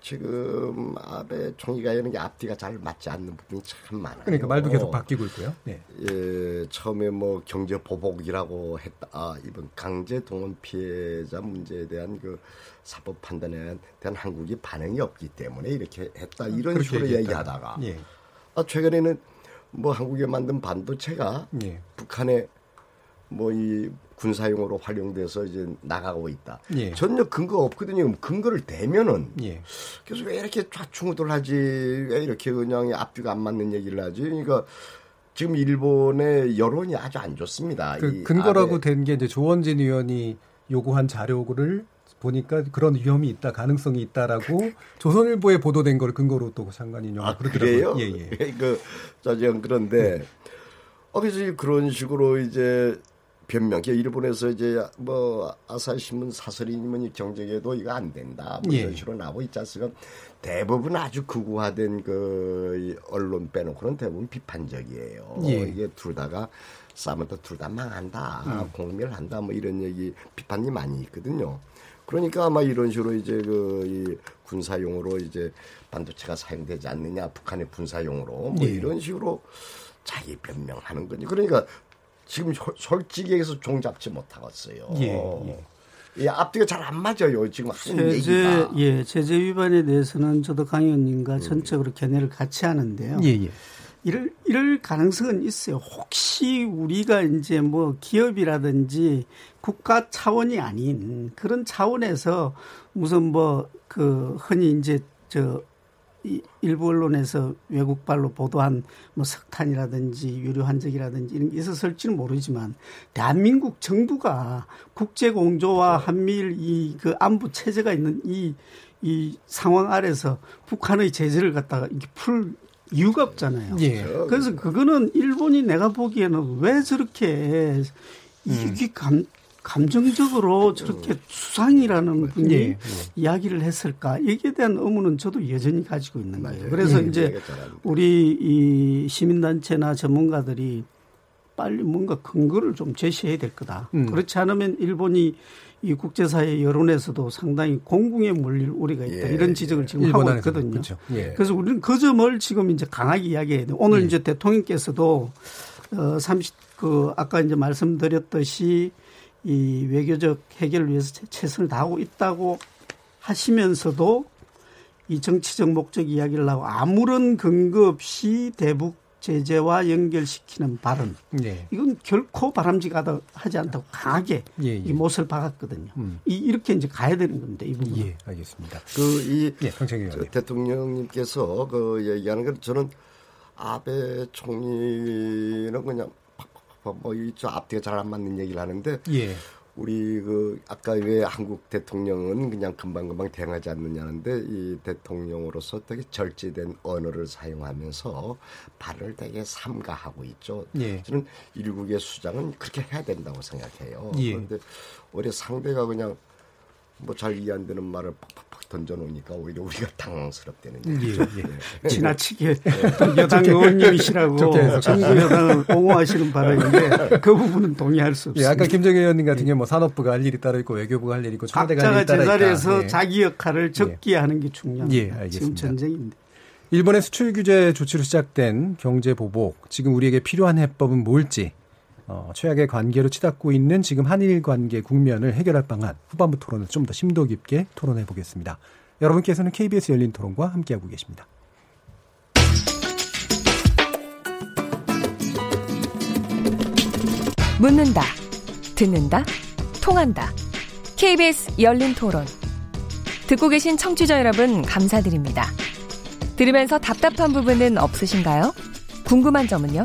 지금 아베 총리가 이런 게 앞뒤가 잘 맞지 않는 부분이 참 많아요. 그러니까 말도 계속 바뀌고 있고요. 네. 예, 처음에 뭐 경제 보복이라고 했다. 아, 이번 강제 동원 피해자 문제에 대한 그 사법 판단에 대한 한국이 반응이 없기 때문에 이렇게 했다. 이런 식으로. 얘기하다가 예. 아, 최근에는 뭐 한국에 만든 반도체가 예. 북한에 뭐이 군사용으로 활용돼서 이제 나가고 있다. 예. 전혀 근거 없거든요. 근거를 대면은 예. 그래서 왜 이렇게 좌충우돌하지? 왜 이렇게 그냥 앞뒤가 안 맞는 얘기를 하지? 그러니까 지금 일본의 여론이 아주 안 좋습니다. 그이 근거라고 된 게 이제 조원진 의원이 요구한 자료를 보니까 그런 위험이 있다, 가능성이 있다라고 조선일보에 보도된 걸 근거로 또 상관 인용을 아, 그러더라고요. 그래요? 예, 예. [LAUGHS] 그, 저지금 그런데, 어, 그래서 그런 식으로 이제 변명, 일본에서 이제 뭐 아사히신문 사설이면 경쟁에도 이거 안 된다. 뭐 이런 예. 식으로 나오고 있지 않습니까? 대부분 아주 극우화된 그 언론 빼놓고는 대부분 비판적이에요. 예. 이게 둘 다가 싸우면 둘다 망한다. 음. 공멸한다. 뭐 이런 얘기 비판이 많이 있거든요. 그러니까 아마 이런 식으로 이제 그이 군사용으로 이제 반도체가 사용되지 않느냐 북한의 군사용으로 뭐 예. 이런 식으로 자기 변명하는 거니 그러니까 지금 소- 솔직히 얘기해서 종잡지 못하겠어요. 예, 예. 이 앞뒤가 잘 안 맞아요. 지금 하는 제재 얘기가. 예 제재 위반에 대해서는 저도 강 의원님과 전적으로 견해를 같이 하는데요. 예, 예. 이럴 이럴 가능성은 있어요. 혹시 우리가 이제 뭐 기업이라든지 국가 차원이 아닌 그런 차원에서 무슨 뭐 그 흔히 이제 저이 일부 언론에서 외국발로 보도한 뭐 석탄이라든지 유류 한적이라든지 이런 게 있었을지는 모르지만 대한민국 정부가 국제 공조와 한미일 이 그 안보 체제가 있는 이 이 상황 아래서 북한의 제재를 갖다가 이렇게 풀 이유가 없잖아요. 예. 그래서 그거는 일본이 내가 보기에는 왜 저렇게 이게 감, 감정적으로 저렇게 수상이라는 분이 예, 예. 이야기를 했을까? 여기에 대한 의문은 저도 여전히 가지고 있는 거예요. 그래서 예, 이제 잘합니다. 우리 이 시민단체나 전문가들이 빨리 뭔가 근거를 좀 제시해야 될 거다. 음. 그렇지 않으면 일본이 이 국제사회 여론에서도 상당히 공궁에 몰릴 우리가 있다. 예, 이런 지적을 지금 일본 하고 있거든요. 그렇죠. 예. 그래서 우리는 그 점을 지금 이제 강하게 이야기해야 돼요. 오늘 예. 이제 대통령께서도 어 30, 그 아까 이제 말씀드렸듯이 이 외교적 해결을 위해서 최- 최선을 다하고 있다고 하시면서도 이 정치적 목적 이야기를 하고 아무런 근거 없이 대북 제재와 연결시키는 발언 예. 이건 결코 바람직하지 않다고 강하게 예, 예. 이 못을 박았거든요. 음. 이, 이렇게 이제 가야 되는 겁니다. 이 부분. 예, 알겠습니다. 그이 예. 대통령님께서 그 얘기하는 건 저는 아베 총리는 그냥 뭐이저 앞뒤가 잘 안 맞는 얘기를 하는데 예. 우리 그 아까 왜 한국 대통령은 그냥 금방금방 대응하지 않느냐는데 이 대통령으로서 되게 절제된 언어를 사용하면서 발을 되게 삼가하고 있죠. 예. 저는 일국의 수장은 그렇게 해야 된다고 생각해요. 예. 그런데 오히려 상대가 그냥 뭐 잘 이해 안 되는 말을 팍팍팍 던져놓으니까 오히려 우리가 당황스럽다는 예, 얘기죠. 예. 네. 지나치게 또 여당 의원님이시라고. 정부 여당을 옹호하시는 발언인데 그 부분은 동의할 수 예, 없습니다. 아까 김정일 의원님 같은 경우 뭐 산업부가 할 일이 따로 있고 외교부가 할 일이 있고 청와대가 할 각자가 일이 따로 있다. 제자리에서 예. 자기 역할을 적게 하는 게 중요합니다. 예, 지금 알겠습니다. 전쟁인데. 일본의 수출 규제 조치로 시작된 경제 보복, 지금 우리에게 필요한 해법은 뭘지, 어, 최악의 관계로 치닫고 있는 지금 한일 관계 국면을 해결할 방안, 후반부 토론을 좀 더 심도 깊게 토론해 보겠습니다. 여러분께서는 KBS 열린 토론과 함께하고 계십니다. 묻는다, 듣는다, 통한다. KBS 열린 토론. 듣고 계신 청취자 여러분, 감사드립니다. 들으면서 답답한 부분은 없으신가요? 궁금한 점은요?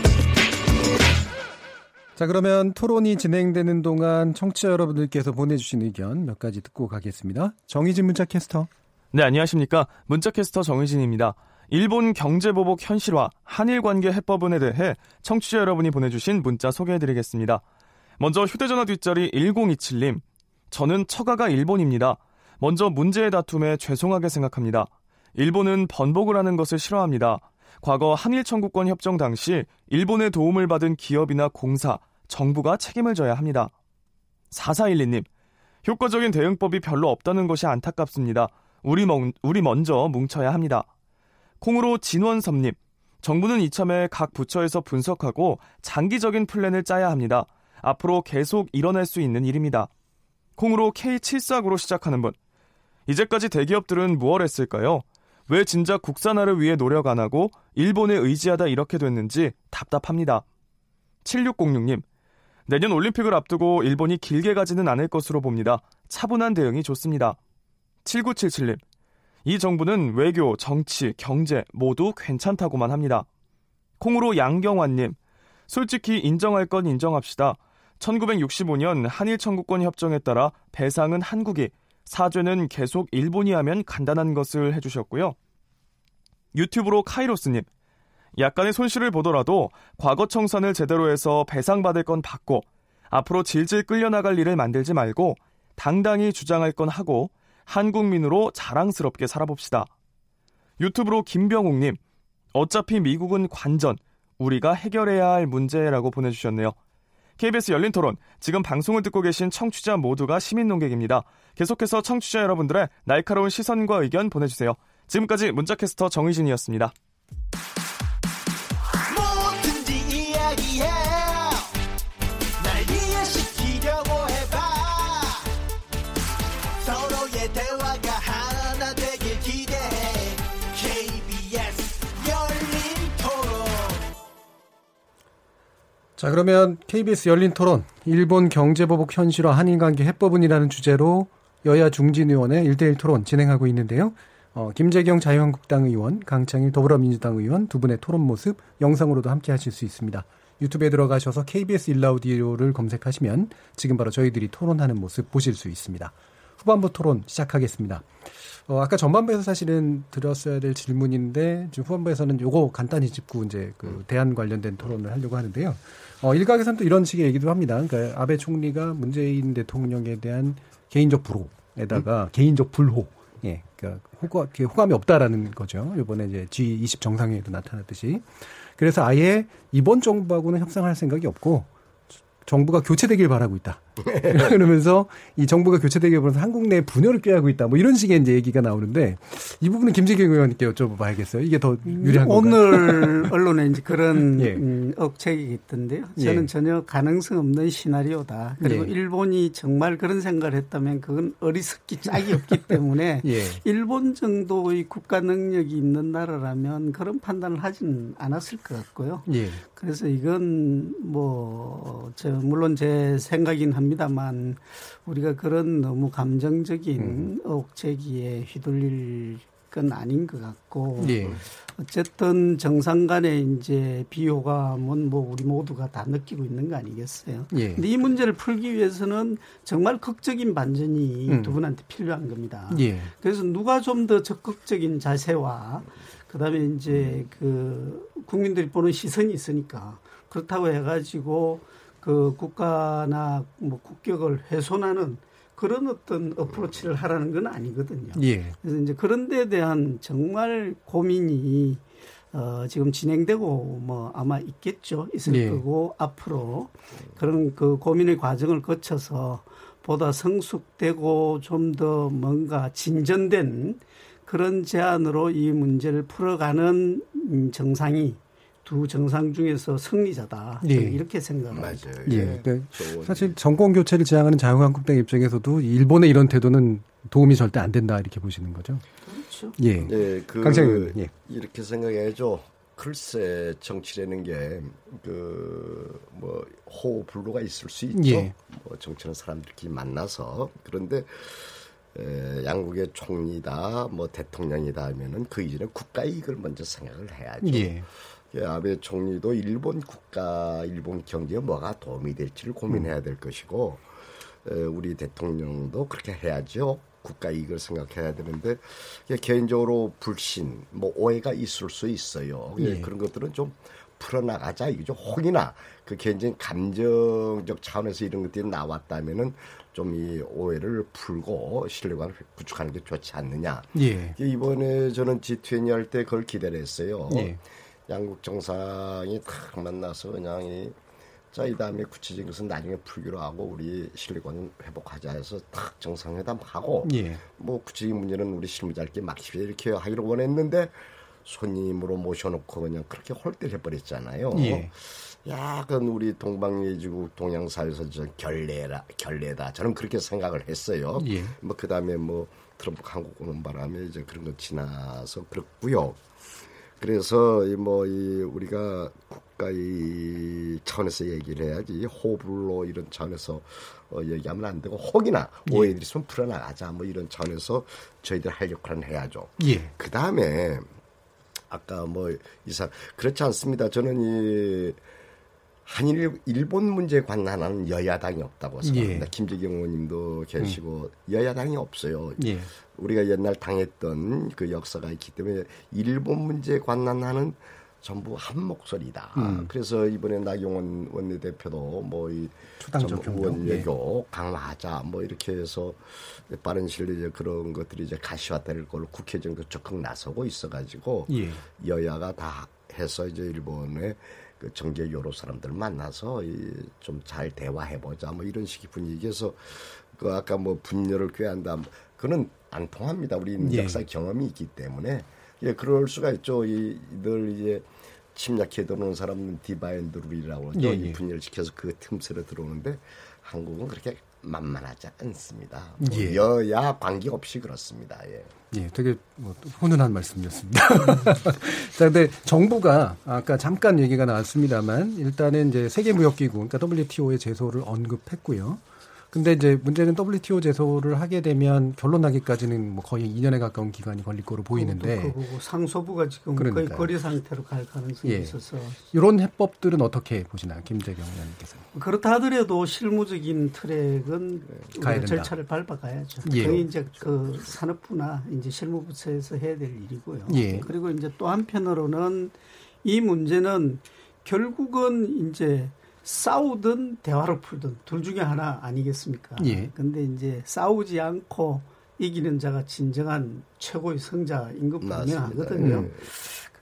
자, 그러면 토론이 진행되는 동안 청취자 여러분들께서 보내주신 의견 몇 가지 듣고 가겠습니다. 정희진 문자 캐스터. 네, 안녕하십니까. 문자캐스터 정의진입니다. 일본 경제보복 현실화, 한일 관계 해법은에 대해 청취자 여러분이 보내주신 문자 소개해드리겠습니다. 먼저 휴대전화 뒷자리 1027님. 저는 처가가 일본입니다. 먼저 문제의 다툼에 죄송하게 생각합니다. 일본은 번복을 하는 것을 싫어합니다. 과거 한일 청구권 협정 당시 일본의 도움을 받은 기업이나 공사, 정부가 책임을 져야 합니다. 4412님. 효과적인 대응법이 별로 없다는 것이 안타깝습니다. 우리, 멍, 우리 먼저 뭉쳐야 합니다. 콩으로 진원섭님. 정부는 이참에 각 부처에서 분석하고 장기적인 플랜을 짜야 합니다. 앞으로 계속 일어날 수 있는 일입니다. 콩으로 K74구로 시작하는 분. 이제까지 대기업들은 무얼 했을까요? 왜 진작 국산화를 위해 노력 안 하고 일본에 의지하다 이렇게 됐는지 답답합니다. 7606님. 내년 올림픽을 앞두고 일본이 길게 가지는 않을 것으로 봅니다. 차분한 대응이 좋습니다. 7977님. 이 정부는 외교, 정치, 경제 모두 괜찮다고만 합니다. 콩으로 양경환님. 솔직히 인정할 건 인정합시다. 1965년 한일 청구권 협정에 따라 배상은 한국이, 사죄는 계속 일본이 하면 간단한 것을 해주셨고요. 유튜브로 카이로스님. 약간의 손실을 보더라도 과거 청산을 제대로 해서 배상받을 건 받고 앞으로 질질 끌려나갈 일을 만들지 말고 당당히 주장할 건 하고 한국민으로 자랑스럽게 살아봅시다. 유튜브로 김병욱님, 어차피 미국은 관전, 우리가 해결해야 할 문제라고 보내주셨네요. KBS 열린 토론, 지금 방송을 듣고 계신 청취자 모두가 시민 농객입니다. 계속해서 청취자 여러분들의 날카로운 시선과 의견 보내주세요. 지금까지 문자캐스터 정의진이었습니다. 자, 그러면 KBS 열린 토론, 일본 경제보복 현실화 한일관계 해법은이라는 주제로 여야 중진 의원의 1대1 토론 진행하고 있는데요. 어, 김재경 자유한국당 의원, 강창일 더불어민주당 의원 두 분의 토론 모습 영상으로도 함께 하실 수 있습니다. 유튜브에 들어가셔서 KBS 일라우디오를 검색하시면 지금 바로 저희들이 토론하는 모습 보실 수 있습니다. 후반부 토론 시작하겠습니다. 어, 아까 전반부에서 사실은 드렸어야 될 질문인데 지금 후반부에서는 요거 간단히 짚고 이제 그 대안 관련된 토론을 하려고 하는데요. 어, 일각에서는 또 이런 식의 얘기도 합니다. 그러니까 아베 총리가 문재인 대통령에 대한 개인적 불호에다가 개인적 불호 예, 그러니까 호감, 호감이 없다라는 거죠. 이번에 이제 G20 정상회의도 나타났듯이. 그래서 아예 이번 정부하고는 협상할 생각이 없고 정부가 교체되길 바라고 있다. [LAUGHS] 그러면서 이 정부가 교체되길 바라서 한국 내 분열을 꾀하고 있다. 뭐 이런 식의 이제 얘기가 나오는데 이 부분은 김재경 의원님께 여쭤봐야겠어요. 이게 더 유리한 건가요? 오늘 [LAUGHS] 언론에 이제 그런 예. 음, 억책이 있던데요. 저는 예. 전혀 가능성 없는 시나리오다. 그리고 예. 일본이 정말 그런 생각을 했다면 그건 어리석기 짝이 없기 [LAUGHS] 때문에 예. 일본 정도의 국가 능력이 있는 나라라면 그런 판단을 하진 않았을 것 같고요. 예. 그래서 이건 뭐, 저, 물론 제 생각이긴 합니다 만 우리가 그런 너무 감정적인 억제기에 휘둘릴 건 아닌 것 같고 예. 어쨌든 정상 간의 이제 비호감은 뭐 우리 모두가 다 느끼고 있는 거 아니겠어요? 예. 근데 이 문제를 풀기 위해서는 정말 극적인 반전이 음. 두 분한테 필요한 겁니다. 예. 그래서 누가 좀 더 적극적인 자세와 그다음에 이제 그 국민들이 보는 시선이 있으니까 그렇다고 해가지고 그 국가나 뭐 국격을 훼손하는 그런 어떤 어프로치를 하라는 건 아니거든요. 예. 그래서 이제 그런 데에 대한 정말 고민이 어, 지금 진행되고 뭐 아마 있겠죠. 있을 예. 거고 앞으로 그런 그 고민의 과정을 거쳐서 보다 성숙되고 좀 더 뭔가 진전된 그런 제안으로 이 문제를 풀어가는 음, 정상이 두 정상 중에서 승리자다. 예. 이렇게 생각합니다. 맞아요. 예. 그러니까 사실 정권 교체를 지향하는 자유한국당 입장에서도 일본의 이런 태도는 도움이 절대 안 된다 이렇게 보시는 거죠. 그렇죠. 예. 예, 그 강창희 의원, 예. 이렇게 생각해야죠. 글쎄 정치라는 게 그 뭐 호불호가 있을 수 있죠. 예. 뭐 정치는 사람들끼리 만나서 그런데 에, 양국의 총리다 뭐 대통령이다 하면은 그 이전에 국가 이익을 먼저 생각을 해야죠. 예. 예, 아베 총리도 일본 국가, 일본 경제에 뭐가 도움이 될지를 고민해야 될 것이고, 에, 우리 대통령도 그렇게 해야죠. 국가 이익을 생각해야 되는데, 개인적으로 불신, 뭐 오해가 있을 수 있어요. 예, 예. 그런 것들은 좀 풀어나가자 이거죠. 혹이나 그 개인적인 감정적 차원에서 이런 것들이 나왔다면은 좀 이 오해를 풀고 신뢰관을 구축하는 게 좋지 않느냐. 예. 이번에 저는 G20 할 때 그걸 기대를 했어요. 예. 양국 정상이 탁 만나서 그냥 이, 자, 이 다음에 구체적인 것은 나중에 풀기로 하고 우리 실리권 회복하자 해서 탁 정상회담 하고 예. 뭐 구체적인 문제는 우리 실무자들끼리 막히게 이렇게 하기로 원했는데 손님으로 모셔놓고 그냥 그렇게 홀대를 해버렸잖아요. 예. 약간 우리 동방예지국 동양사회에서 저 결례라 결례다 저는 그렇게 생각을 했어요. 예. 뭐 그다음에 뭐 트럼프 한국 오는 바람에 이제 그런 거 지나서 그렇고요. 그래서 이뭐이 우리가 국가의 차원에서 얘기를 해야지 호불호 이런 차원에서 어 얘기하면 안 되고 혹이나 예. 오해들이 있으면 풀어나가자 뭐 이런 차원에서 저희들 할 역할은 해야죠. 예. 그 다음에 아까 뭐 이사 그렇지 않습니다. 저는 이 한일 일본 문제 관한하는 여야당이 없다고 생각합니다. 예. 김재경 의원님도 계시고 여야당이 없어요. 예. 우리가 옛날 당했던 그 역사가 있기 때문에 일본 문제 관한하는 전부 한 목소리다. 음. 그래서 이번에 나경원 원내대표도 뭐이 경력. 예. 외교 강화하자 뭐 이렇게 해서 빠른 시일 이제 그런 것들이 이제 가시화될 걸로 국회 정도 적극 나서고 있어가지고 예. 여야가 다 해서 이제 일본의 그 정계 여러 사람들 만나서 좀 잘 대화해보자 뭐 이런 식의 분위기에서 그 아까 뭐 분열을 꾀한다 뭐 그는 안 통합니다. 우리는 예. 역사 경험이 있기 때문에 예 그럴 수가 있죠. 이- 이들 이제 침략해 들어오는 사람은 divide and rule이라고 하죠. 예, 이 예. 분열시켜서 그 틈새로 들어오는데 한국은 그렇게 만만하지 않습니다. 뭐 예. 여야 관계없이 그렇습니다. 예. 예, 되게 뭐 훈훈한 말씀이었습니다. [LAUGHS] 자, 근데 정부가 아까 잠깐 얘기가 나왔습니다만 일단은 이제 세계무역기구, 그러니까 WTO의 제소를 언급했고요. 근데 이제 문제는 WTO 제소를 하게 되면 결론 나기까지는 뭐 거의 2년에 가까운 기간이 걸릴 거로 보이는데 그거고 상소부가 지금 거의 그러니까요. 거리 상태로 갈 가능성이 예. 있어서 이런 해법들은 어떻게 보시나요, 김재경 의원님께서? 그렇다 하더라도 실무적인 트랙은. 절차를 밟아가야죠. 예. 그게 이제 그 산업부나 이제 실무부처에서 해야 될 일이고요. 예. 그리고 이제 또 한편으로는 이 문제는 결국은 이제 싸우든 대화로 풀든 둘 중에 하나 아니겠습니까? 예. 근데 이제 싸우지 않고 이기는 자가 진정한 최고의 성자인 것. 분명하거든요. 예.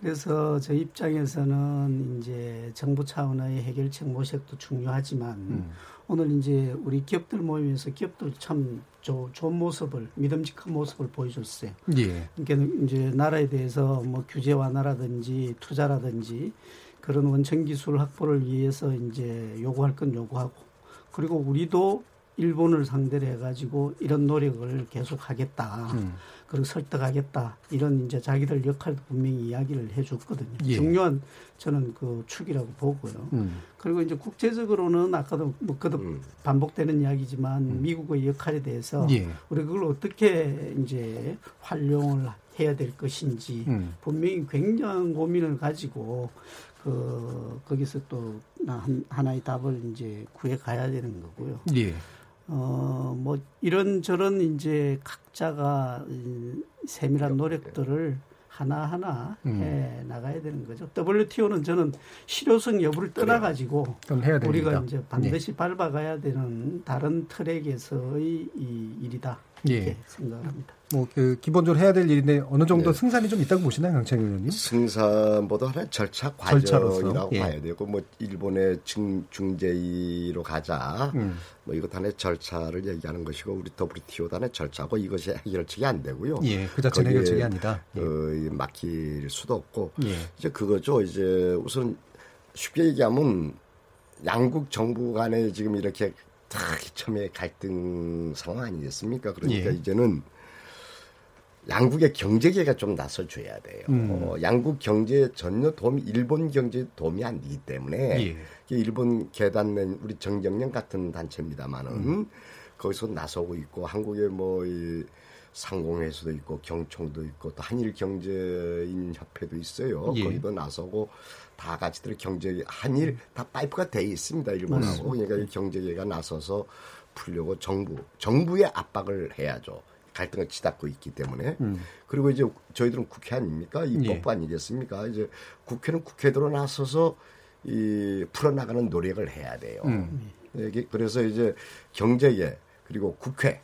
그래서 저 입장에서는 이제 정부 차원의 해결책 모색도 중요하지만 음. 오늘 이제 우리 기업들 모이면서 기업들 참 조- 좋은 모습을 믿음직한 모습을 보여줬어요. 예. 그러니까 이제 나라에 대해서 뭐 규제 완화라든지 투자라든지 그런 원천 기술 확보를 위해서 이제 요구할 건 요구하고 그리고 우리도 일본을 상대로 해가지고 이런 노력을 계속 하겠다. 음. 그리고 설득하겠다. 이런 이제 자기들 역할도 분명히 이야기를 해줬거든요. 예. 중요한 저는 그 축이라고 보고요. 음. 그리고 이제 국제적으로는 아까도 뭐 거듭 반복되는 이야기지만 미국의 역할에 대해서 예. 우리 그걸 어떻게 이제 활용을 해야 될 것인지 음. 분명히 굉장한 고민을 가지고 그 거기서 또 한- 하나의 답을 이제 구해 가야 되는 거고요. 예. 어, 뭐, 이런 저런 이제 각자가 이 세밀한 노력들을 하나 하나 음. 해 나가야 되는 거죠. WTO는 저는 실효성 여부를 떠나 가지고 해야 됩니다. 우리가 이제 반드시 밟아가야 되는 다른 트랙에서의 이 일이다. 예. 생각합니다. 뭐 그 기본적으로 해야 될 일인데 어느 정도 네. 승산이 좀 있다고 보시나요, 강창일 의원님? 승산보다 하나의 절차 과정이라고 예. 봐야 되고 뭐 일본의 중, 중재위로 가자 음. 뭐 이것 하나의 절차를 얘기하는 것이고 우리 WTO도 하나의 절차고 이것이 해결책이 안 되고요. 예, 그 자체는 해결책이 아니다. 예. 어, 이 막힐 수도 없고 예. 이제 그거죠. 이제 우선 쉽게 얘기하면 양국 정부 간에 지금 이렇게 다 처음에 갈등 상황 아니겠습니까? 그러니까 예. 이제는 양국의 경제계가 좀 나서줘야 돼요. 음. 어, 양국 경제에 전혀 도움이 일본 경제에 도움이 안 되기 때문에 예. 일본 계단낸 우리 정경련 같은 단체입니다만은 음. 거기서 나서고 있고 한국의 뭐 이 상공회수도 있고 경총도 있고 또 한일 경제인 협회도 있어요. 예. 거기도 나서고 다 같이들 경제 한일 다 파이프가 돼 있습니다. 일본하고. 그러니까 이 경제계가 나서서 풀려고 정부 정부의 압박을 해야죠. 갈등을 치닫고 있기 때문에 음. 그리고 이제 저희들은 국회 아닙니까 입법부 예. 아니겠습니까? 이제 국회는 국회대로 나서서 이 풀어나가는 노력을 해야 돼요. 음. 이게 그래서 이제 경제계 그리고 국회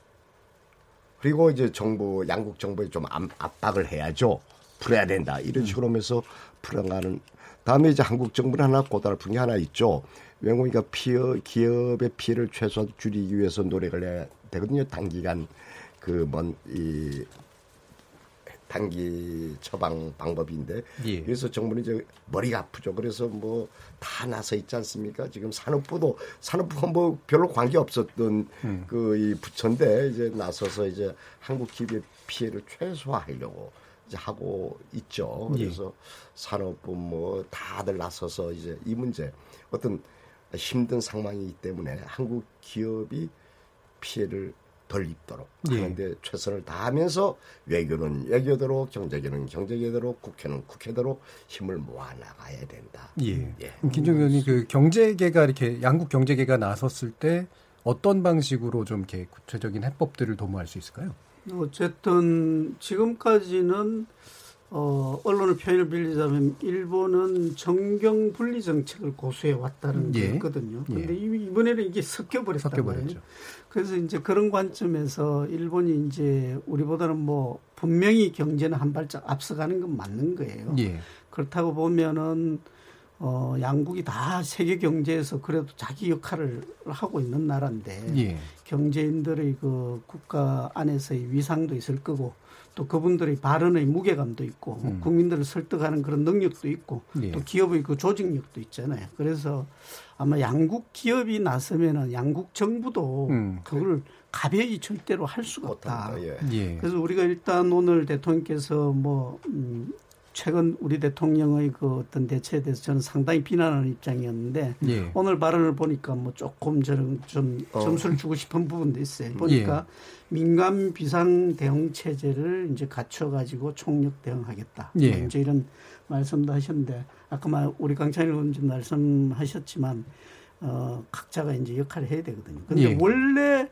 그리고 이제 정부 양국 정부에 좀 압- 압박을 해야죠. 풀어야 된다 이런 식으로 하면서 풀어가는 다음에 이제 한국 정부는 하나 고달픈 게 하나 있죠. 외국인가 피해 기업의 피해를 최소한 줄이기 위해서 노력을 해야 되거든요. 단기간 그 먼 이 단기 처방 방법인데 예. 그래서 정부는 이제 머리가 아프죠. 그래서 뭐 다 나서 있지 않습니까? 지금 산업부도 산업부가 뭐 별로 관계 없었던 음. 그이 부처인데 이제 나서서 이제 한국 기업의 피해를 최소화하려고 이제 하고 있죠. 예. 그래서 산업부 뭐 다들 나서서 이제 이 문제 어떤 힘든 상황이기 때문에 한국 기업이 피해를 덜 입도록 예. 하는데 최선을 다하면서 외교는 외교대로 경제계는 경제계대로 국회는 국회대로 힘을 모아 나가야 된다. 예. 예. 김정일 의원님 그 경제계가 이렇게 양국 경제계가 나섰을 때 어떤 방식으로 좀 이렇게 구체적인 해법들을 도모할 수 있을까요? 어쨌든 지금까지는 어, 언론의 표현을 빌리자면 일본은 정경 분리 정책을 고수해 왔다는 예. 거였거든요. 예. 그런데 이- 이번에는 이게 섞여 버렸단 섞여버렸죠. 말이에요. 그래서 이제 그런 관점에서 일본이 이제 우리보다는 뭐 분명히 경제는 한 발짝 앞서가는 건 맞는 거예요. 예. 그렇다고 보면은 어, 양국이 다 세계 경제에서 그래도 자기 역할을 하고 있는 나라인데 예. 경제인들의 그 국가 안에서의 위상도 있을 거고 또 그분들의 발언의 무게감도 있고 음. 국민들을 설득하는 그런 능력도 있고 예. 또 기업의 그 조직력도 있잖아요. 그래서 아마 양국 기업이 나서면은 양국 정부도 음. 그걸 가벼이 절대로 할 수가 없다. 예. 예. 그래서 우리가 일단 오늘 대통령께서 뭐 음, 최근 우리 대통령의 그 어떤 대처에 대해서 저는 상당히 비난하는 입장이었는데 예. 오늘 발언을 보니까 뭐 조금 저는 좀 어. 점수를 주고 싶은 부분도 있어요. 보니까 민간 비상 대응 체제를 이제 갖춰 가지고 총력 대응하겠다. 예. 뭐 이제 이런 말씀도 하셨는데 아까 말 우리 강찬일 의원님 말씀하셨지만 어 각자가 이제 역할을 해야 되거든요. 근데 예. 원래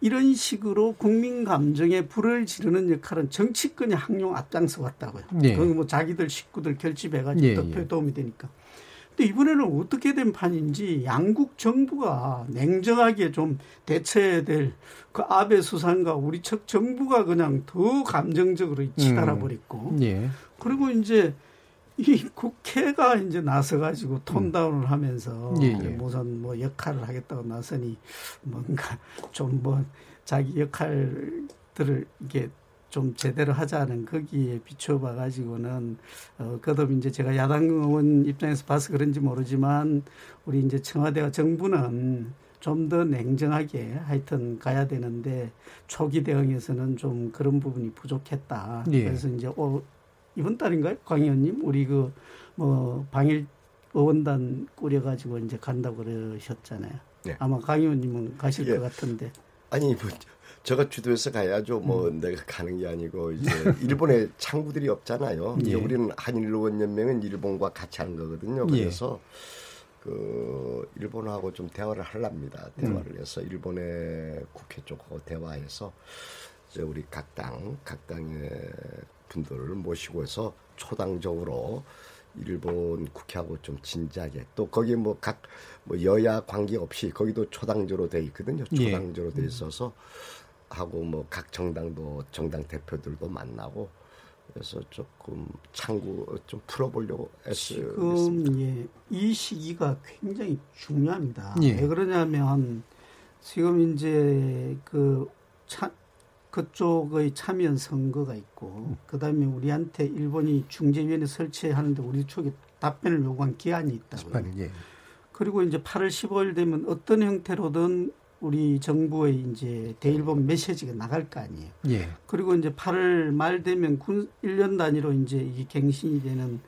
이런 식으로 국민 감정에 불을 지르는 역할은 정치권이 항용 앞장서 왔다고요. 예. 그건 뭐 자기들 식구들 결집해가지고 예, 득표에 예. 도움이 되니까. 근데 이번에는 어떻게 된 판인지 양국 정부가 냉정하게 좀 대처해야 될 그 아베 수상과 우리 척 정부가 그냥 더 감정적으로 치달아 버렸고 예. 그리고 이제 이 국회가 이제 나서가지고 톤다운을 하면서 예, 예. 무슨 뭐 역할을 하겠다고 나서니 뭔가 [LAUGHS] 좀 뭐 자기 역할들을 이게 좀 제대로 하자는 거기에 비춰봐 가지고는 어 그다음 이제 제가 야당 의원 입장에서 봐서 그런지 모르지만 우리 이제 청와대와 정부는 좀 더 냉정하게 하여튼 가야 되는데 초기 대응에서는 좀 그런 부분이 부족했다. 예. 그래서 이제 어, 이번 달인가요, 강 의원님? 우리 그 뭐 방일 의원단 꾸려가지고 이제 간다고 그러셨잖아요. 네. 아마 강 의원님은 가실 예. 것 같은데. 아니 뭐 저가 주도해서 가야죠. 뭐 음. 내가 가는 게 아니고 이제 일본에 [LAUGHS] 창구들이 없잖아요. 예. 우리는 한일 의원 연맹은 일본과 같이 하는 거거든요. 예. 그래서 그 일본하고 좀 대화를 하랍니다. 대화를 음. 해서 일본의 국회 쪽하고 대화해서 이제 우리 각 당, 각 당의 분들을 모시고 해서 초당적으로 일본 국회하고 좀 진지하게 또 거기 뭐 각 뭐 여야 관계 없이 거기도 초당제로 돼 있거든요. 예. 초당제로 돼 있어서 하고 뭐 각 정당도 정당 대표들도 만나고 그래서 조금 창구 좀 풀어보려고 애쓰고 있습니다. 지금 예, 이 시기가 굉장히 중요합니다. 예. 왜 그러냐면 지금 이제 그 차, 그쪽의 참여 선거가 있고 그다음에 우리한테 일본이 중재위원회 설치하는데 우리 쪽에 답변을 요구한 기한이 있다고요. 18일, 예. 그리고 이제 8월 15일 되면 어떤 형태로든 우리 정부의 이제 대일본 메시지가 나갈 거 아니에요. 예. 그리고 이제 8월 말 되면 군 1년 단위로 이제 이게 갱신이 되는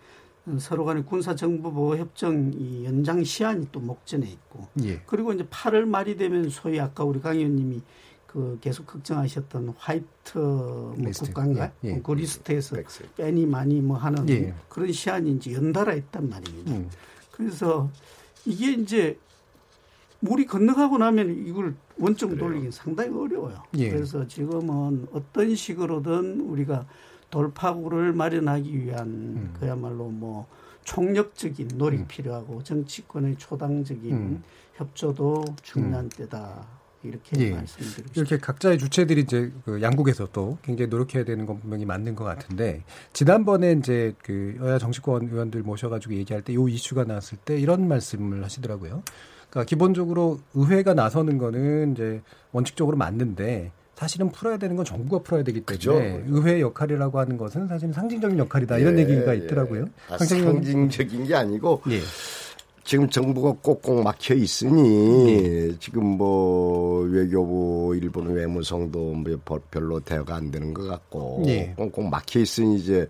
어, 서로 간의 군사 정보 보호 협정 이 연장 시한이 또 목전에 있고 예. 그리고 이제 8월 말이 되면 소위 아까 우리 강 의원님이 그 계속 걱정하셨던 white 뭐. 국가인가 예, 예. 그 list에서. 빼니 마니 뭐 하는 예. 그런 시한이 이제 연달아 있단 말입니다. 음. 그래서 이게 이제 물이 건너가고 나면 이걸 원점 돌리기 상당히 어려워요. 예. 그래서 지금은 어떤 식으로든 우리가 돌파구를 마련하기 위한 음. 그야말로 뭐 총력적인 노력이 필요하고 정치권의 초당적인 음. 협조도 중요한 때다. 이렇게 예. 말씀드리고. 이렇게 각자의 주체들이 이제 그 양국에서 또 굉장히 노력해야 되는 건 분명히 맞는 것 같은데 지난번에 이제 그 여야 정치권 의원들 모셔가지고 얘기할 때 이 이슈가 나왔을 때 이런 말씀을 하시더라고요. 그러니까 기본적으로 의회가 나서는 거는 이제 원칙적으로 맞는데 사실은 풀어야 되는 건 정부가 풀어야 되기 때문에 그죠. 의회 역할이라고 하는 것은 사실 상징적인 역할이다 이런 예, 얘기가 예. 있더라고요. 아, 강창희 의원님. 상징적인 게 아니고 예. 지금 정부가 꼭꼭 막혀 있으니 지금 뭐 외교부 일본 외무성도 뭐 버- 별로 대화가 안 되는 것 같고 예. 꼭꼭 막혀 있으니 이제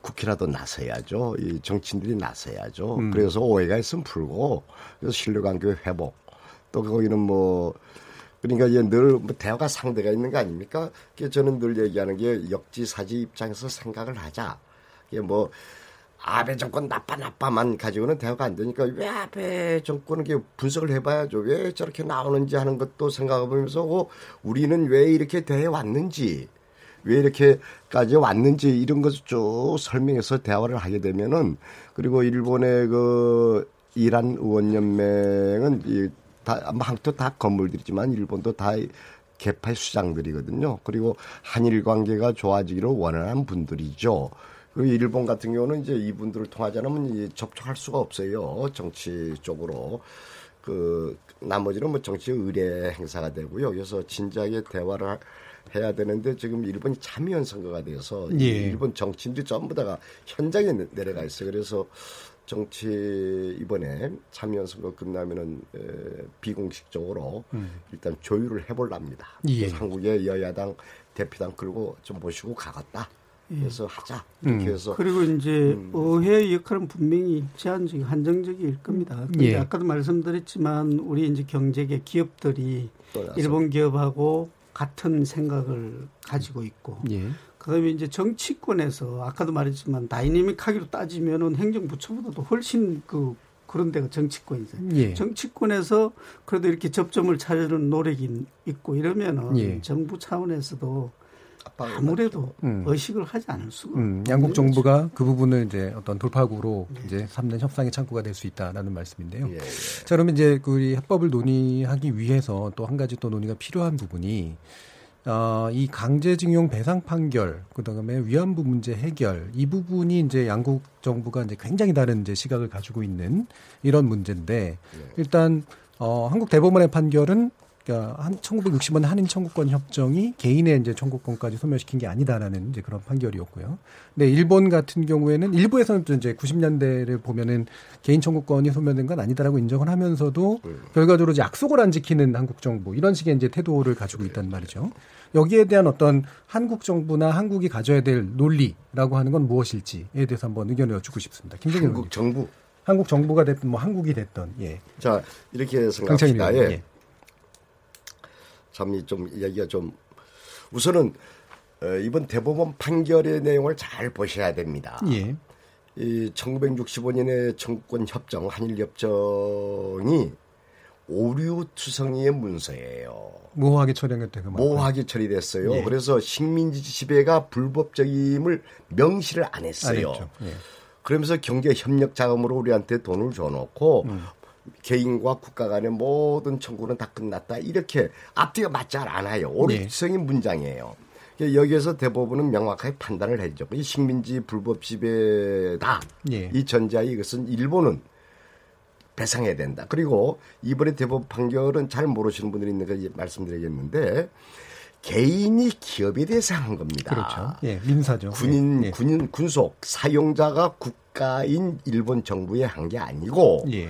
국회라도 나서야죠. 이 정치인들이 나서야죠. 음. 그래서 오해가 있으면 풀고 그래서 신뢰관계 회복 또 거기는 뭐 그러니까 이제 늘뭐 대화가 상대가 있는 거 아닙니까? 저는 늘 얘기하는 게 역지사지 입장에서 생각을 하자. 이게 뭐 아베 정권 나빠 나빠만 가지고는 대화가 안 되니까 왜 아베 정권은 이렇게 분석을 해봐야죠. 왜 저렇게 나오는지 하는 것도 생각해보면서 어, 우리는 왜 이렇게 돼 왔는지 왜 이렇게까지 왔는지 이런 것을 쭉 설명해서 대화를 하게 되면은 그리고 일본의 그 이란 의원연맹은 이 다, 한국도 다 건물들이지만 일본도 다 개파의 수장들이거든요. 그리고 한일 관계가 좋아지기를 원하는 분들이죠. 그리고 일본 같은 경우는 이제 이분들을 통하지 않으면 이 접촉할 수가 없어요. 정치 쪽으로. 그 나머지는 뭐 정치 의례 행사가 되고요. 그래서 진지하게 대화를 하- 해야 되는데 지금 일본이 참여연 선거가 돼서 이 예. 일본 정치인들이 전부 다가 현장에 내- 내려가 있어요. 그래서 정치 이번에 참여연 선거 끝나면은 에, 비공식적으로 일단 조율을 해볼랍니다. 예. 한국의 여야당 대표당 끌고 좀 모시고 가겠다. 그래서 하자 이렇게 음. 해서 그리고 이제 의회의 역할은 분명히 제한적이고 한정적일 겁니다. 근데 예. 아까도 말씀드렸지만 우리 이제 경제계 기업들이 일본 기업하고 같은 생각을 가지고 있고 예. 그다음에 이제 정치권에서 아까도 말했지만 다이내믹하기로 따지면은 행정부처보다도 훨씬 그 그런 데가 정치권이잖아요. 예. 정치권에서 그래도 이렇게 접점을 찾으는 노력이 있고 이러면은 예. 정부 차원에서도 아무래도 음. 의식을 하지 않을 수가 음, 양국 정부가 그 부분을 이제 어떤 돌파구로 이제 삼는 협상의 창구가 될 수 있다라는 말씀인데요. 예, 예. 자, 그러면 이제 그 우리 해법을 논의하기 위해서 또 한 가지 또 논의가 필요한 부분이 어, 이 강제징용 배상 판결, 그 다음에 위안부 문제 해결, 이 부분이 이제 양국 정부가 이제 굉장히 다른 이제 시각을 가지고 있는 이런 문제인데, 일단, 어, 한국 대법원의 판결은 그러니까 한 1960년 한인 청구권 협정이 개인의 이제 청구권까지 소멸시킨 게 아니다라는 이제 그런 판결이었고요. 근데 일본 같은 경우에는 일부에서는 또 이제 90년대를 보면은 개인 청구권이 소멸된 건 아니다라고 인정을 하면서도 결과적으로 이제 약속을 안 지키는 한국 정부 이런 식의 이제 태도를 가지고 있단 말이죠. 여기에 대한 어떤 한국 정부나 한국이 가져야 될 논리라고 하는 건 무엇일지에 대해서 한번 의견을 여쭙고 싶습니다. 김정일 한국 의원님. 정부. 한국 정부가 됐든 뭐 한국이 됐든 예. 자 이렇게 생각합니다. 의원님, 예. 예. 참이 좀 얘기가 좀 우선은 어, 이번 대법원 판결의 내용을 잘 보셔야 됩니다. 예. 이 1965년의 청구권 협정 한일 협정이 오류 투성이의 문서예요. 모호하게 처리했던 그 모호하게 처리됐어요. 예. 그래서 식민지 지배가 불법적임을 명시를 안 했어요. 안. 예. 그러면서 경제 협력 자금으로 우리한테 돈을 줘놓고 음. 개인과 국가 간의 모든 청구는 다 끝났다. 이렇게 앞뒤가 맞지 않아요. 네. 오류성인 문장이에요. 여기에서 대법원은 명확하게 판단을 했죠. 이 식민지 불법 지배다. 예. 이 전제하에 이것은 일본은 배상해야 된다. 그리고 이번에 대법원 판결은 잘 모르시는 분들이 있는 거 말씀드리겠는데 개인이 기업에 대해서 한 겁니다. 그렇죠. 예, 민사죠. 군인 예. 군인 군속 사용자가 국가인 일본 정부에 한 게 아니고 예.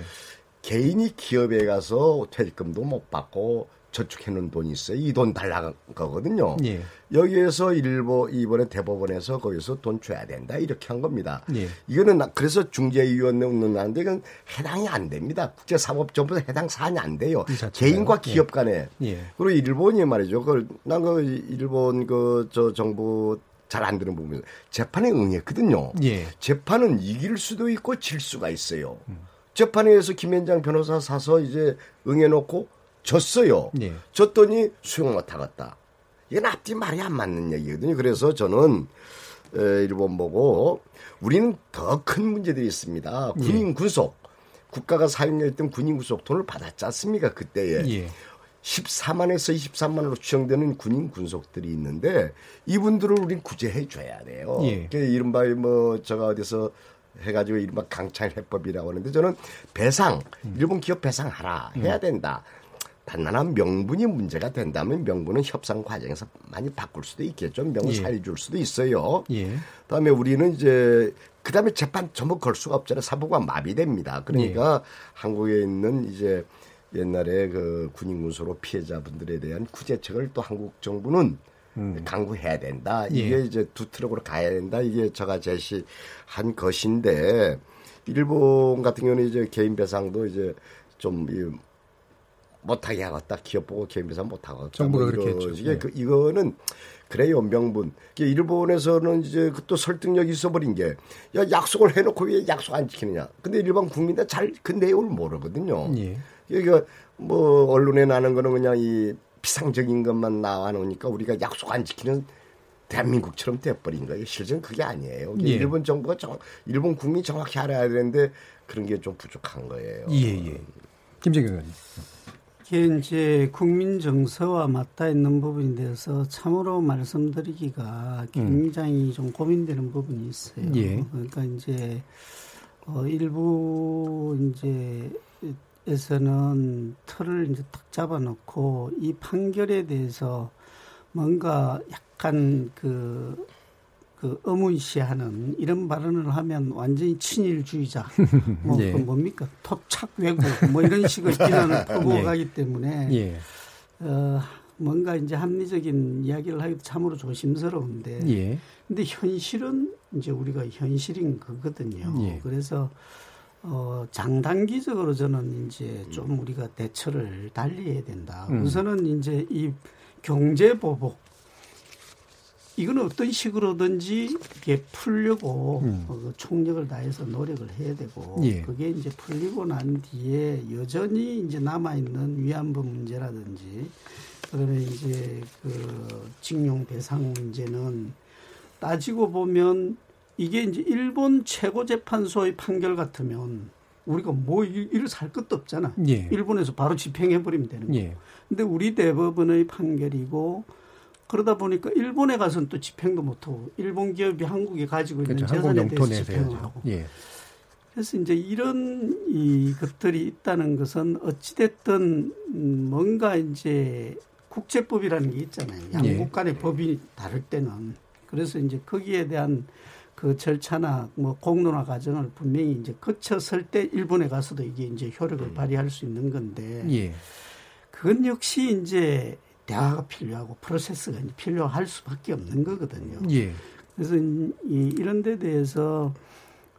개인이 기업에 가서 퇴직금도 못 받고 저축해 놓은 돈이 있어요. 이 돈 달라는 거거든요. 예. 여기에서 일본 이번에 대법원에서 거기서 돈 줘야 된다 이렇게 한 겁니다. 예. 이거는 나- 그래서 중재위원회 운운하는데 이건 해당이 안 됩니다. 국제사법정부 해당 사안이 안 돼요. 개인과 예. 기업 간에 예. 그리고 일본이 말이죠. 그난그 일본 그 저 정부 잘 안 되는 부분 재판에 응했거든요. 예. 재판은 이길 수도 있고 질 수가 있어요. 재판에서 김현장 변호사 사서 이제 응해놓고 졌어요. 예. 졌더니 수용 못하겠다. 이건 앞뒤 말이 안 맞는 얘기거든요. 그래서 저는 에, 일본 보고 우리는 더 큰 문제들이 있습니다. 군인 구속. 국가가 사용했던 군인 구속 돈을 받았지 않습니까? 그때에. 예. 14만에서 23만으로 추정되는 군인 군속들이 있는데 이분들을 우린 구제해 줘야 돼요. 예. 그 이른바 뭐 제가 어디서 해가지고 이른바 강창 해법이라고 하는데 저는 배상 음. 일본 기업 배상하라 해야 된다. 단단한 명분이 문제가 된다면 명분은 협상 과정에서 많이 바꿀 수도 있겠죠. 명분 예. 사유 줄 수도 있어요. 예. 그다음에 우리는 이제 그다음에 재판 전부 걸 수가 없잖아요. 사부가 마비됩니다. 그러니까 예. 한국에 있는 이제 옛날에 그 군인 군소로 피해자분들에 대한 구제책을 또 한국 정부는 강구해야 된다. 이게 음. 예. 이제 두 트럭으로 가야 된다. 이게 제가 제시한 것인데 일본 같은 경우는 이제 개인 배상도 이제 좀 이, 못하게 하겠다. 기업 보고 개인 배상 못하겠다. 정부가 뭐 그렇게 했죠. 식의 네. 그 이거는 그래요 명분. 이게 일본에서는 이제 그또 설득력이 있어버린 게 야 약속을 해놓고 왜 약속 안 지키느냐. 근데 일반 국민들 잘 그 내용을 모르거든요. 예. 그러니까 뭐 언론에 나는 거는 그냥 이 피상적인 것만 나와 놓으니까 우리가 약속 안 지키는 대한민국처럼 돼버린 거예요. 실제는 그게 아니에요. 예. 일본 정부가 정, 일본 국민이 정확히 알아야 되는데 그런 게 좀 부족한 거예요. 예, 예. 김정일 의원님. 이게 이제 국민 정서와 맞닿아 있는 부분에 대해서 참으로 말씀드리기가 굉장히 좀 고민되는 부분이 있어요. 예. 그러니까 이제 어 일부 이제 에서는 틀을 이제 탁 잡아놓고 이 판결에 대해서 뭔가 약간 그, 그 의문시하는 이런 발언을 하면 완전히 친일주의자, [LAUGHS] 뭐 예. 그 뭡니까 토착 왜곡 뭐 이런 식의 비난을 퍼부어 예. 가기 때문에 예. 어, 뭔가 이제 합리적인 이야기를 하기도 참으로 조심스러운데 예. 근데 현실은 이제 우리가 현실인 거거든요. 예. 그래서 어, 장단기적으로 저는 이제 좀 우리가 대처를 달리 해야 된다. 음. 우선은 이제 이 경제 보복 이거는 어떤 식으로든지 이게 풀려고 음. 어, 그 총력을 다해서 노력을 해야 되고 예. 그게 이제 풀리고 난 뒤에 여전히 이제 남아 있는 위안부 문제라든지 그다음에 이제 그 징용 배상 문제는 따지고 보면 이게 이제 일본 최고 재판소의 판결 같으면 우리가 뭐 일- 일을 살 것도 없잖아. 예. 일본에서 바로 집행해 버리면 되는 거고. 예. 근데 우리 대법원의 판결이고 그러다 보니까 일본에 가서는 또 집행도 못 하고 일본 기업이 한국에 가지고 있는 그렇죠. 재산에 대해서 집행을. 하고 예. 그래서 이제 이런 이 것들이 있다는 것은 어찌 됐든 음, 뭔가 이제 국제법이라는 게 있잖아요. 예. 양국 간의 법이 다를 때는 그래서 이제 거기에 대한 그 절차나 뭐 공론화 과정을 분명히 이제 거쳤을 때 일본에 가서도 이게 이제 효력을 발휘할 수 있는 건데 예. 그건 역시 이제 대화가 필요하고 프로세스가 필요할 수밖에 없는 거거든요. 예. 그래서 이, 이런 데 대해서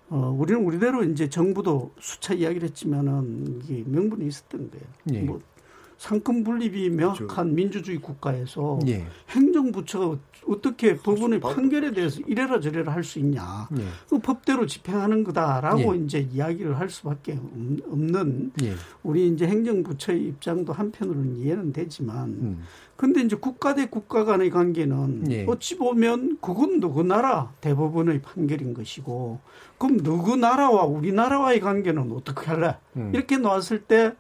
어, 우리는 우리대로 이제 정부도 수차 이야기를 했지만은 이게 명분이 있었던 거예요. 예. 뭐 상권 분립이 명확한 민주주의 국가에서 예. 행정부처가 어떻게 법원의 판결에 대해서 이래라 저래라 할 수 있냐. 예. 그 법대로 집행하는 거다라고 예. 이제 이야기를 할 수밖에 없- 없는 예. 우리 이제 행정부처의 입장도 한편으로는 이해는 되지만 음. 근데 이제 국가 대 국가 간의 관계는 예. 어찌 보면 그건 누구 나라 대법원의 판결인 것이고 그럼 누구 나라와 우리나라와의 관계는 어떻게 할래? 음. 이렇게 놓았을 때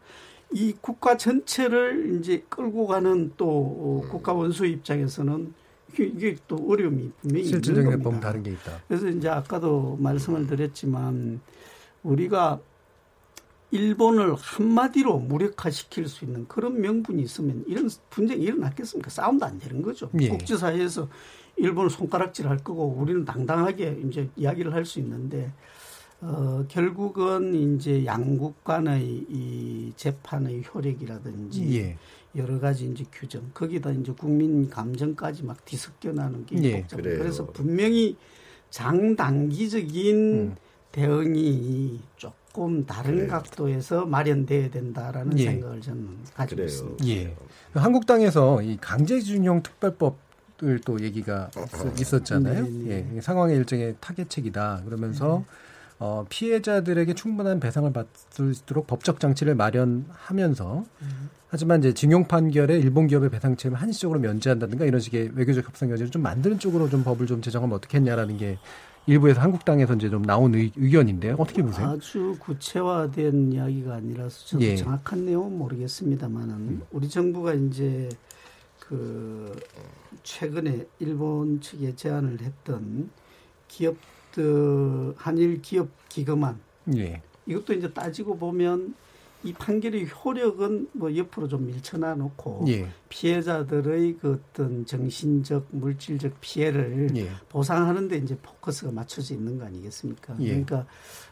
이 국가 전체를 이제 끌고 가는 또 어, 국가 원수의 입장에서는 이게, 이게 또 어려움이 분명히 실질적인 있는 겁니다. 다른 게 있다. 그래서 이제 아까도 말씀을 드렸지만 우리가 일본을 한마디로 무력화시킬 수 있는 그런 명분이 있으면 이런 분쟁이 일어났겠습니까? 싸움도 안 되는 거죠. 예. 국제사회에서 일본을 손가락질 할 거고 우리는 당당하게 이제 이야기를 할 수 있는데 어, 결국은 이제 양국 간의 이 재판의 효력이라든지 예. 여러 가지 이제 규정 거기다 이제 국민 감정까지 막 뒤섞여 나는 게 예, 복잡해요. 그래서 분명히 장단기적인 음. 대응이 조금 다른 그래요. 각도에서 마련돼야 된다라는 예. 생각을 저는 가지고 그래요. 있습니다. 예. 한국당에서 이 강제징용 특별법 을 또 얘기가 있, 었잖아요 네, 네. 예. 상황의 일종의 타겟책이다. 그러면서 어, 피해자들에게 충분한 배상을 받을 수 있도록 법적 장치를 마련하면서 하지만 이제 징용 판결에 일본 기업의 배상 책임을 한시적으로 면제한다든가 이런 식의 외교적 협상 여지를 좀 만드는 쪽으로 좀 법을 좀 제정하면 어떻겠냐라는 게 일부에서 한국당에서 이제 좀 나온 의, 의견인데요. 어떻게 보세요? 아주 구체화된 이야기가 아니라서 저도 예. 정확한 내용은 모르겠습니다만은 우리 정부가 이제 그 최근에 일본 측에 제안을 했던 기업 들 한일 기업 기금안 예. 이것도 이제 따지고 보면 이 판결의 효력은 뭐 옆으로 좀 밀쳐놔 놓고 예. 피해자들의 그 어떤 정신적 물질적 피해를 예. 보상하는데 이제 포커스가 맞춰져 있는 거 아니겠습니까? 예. 그러니까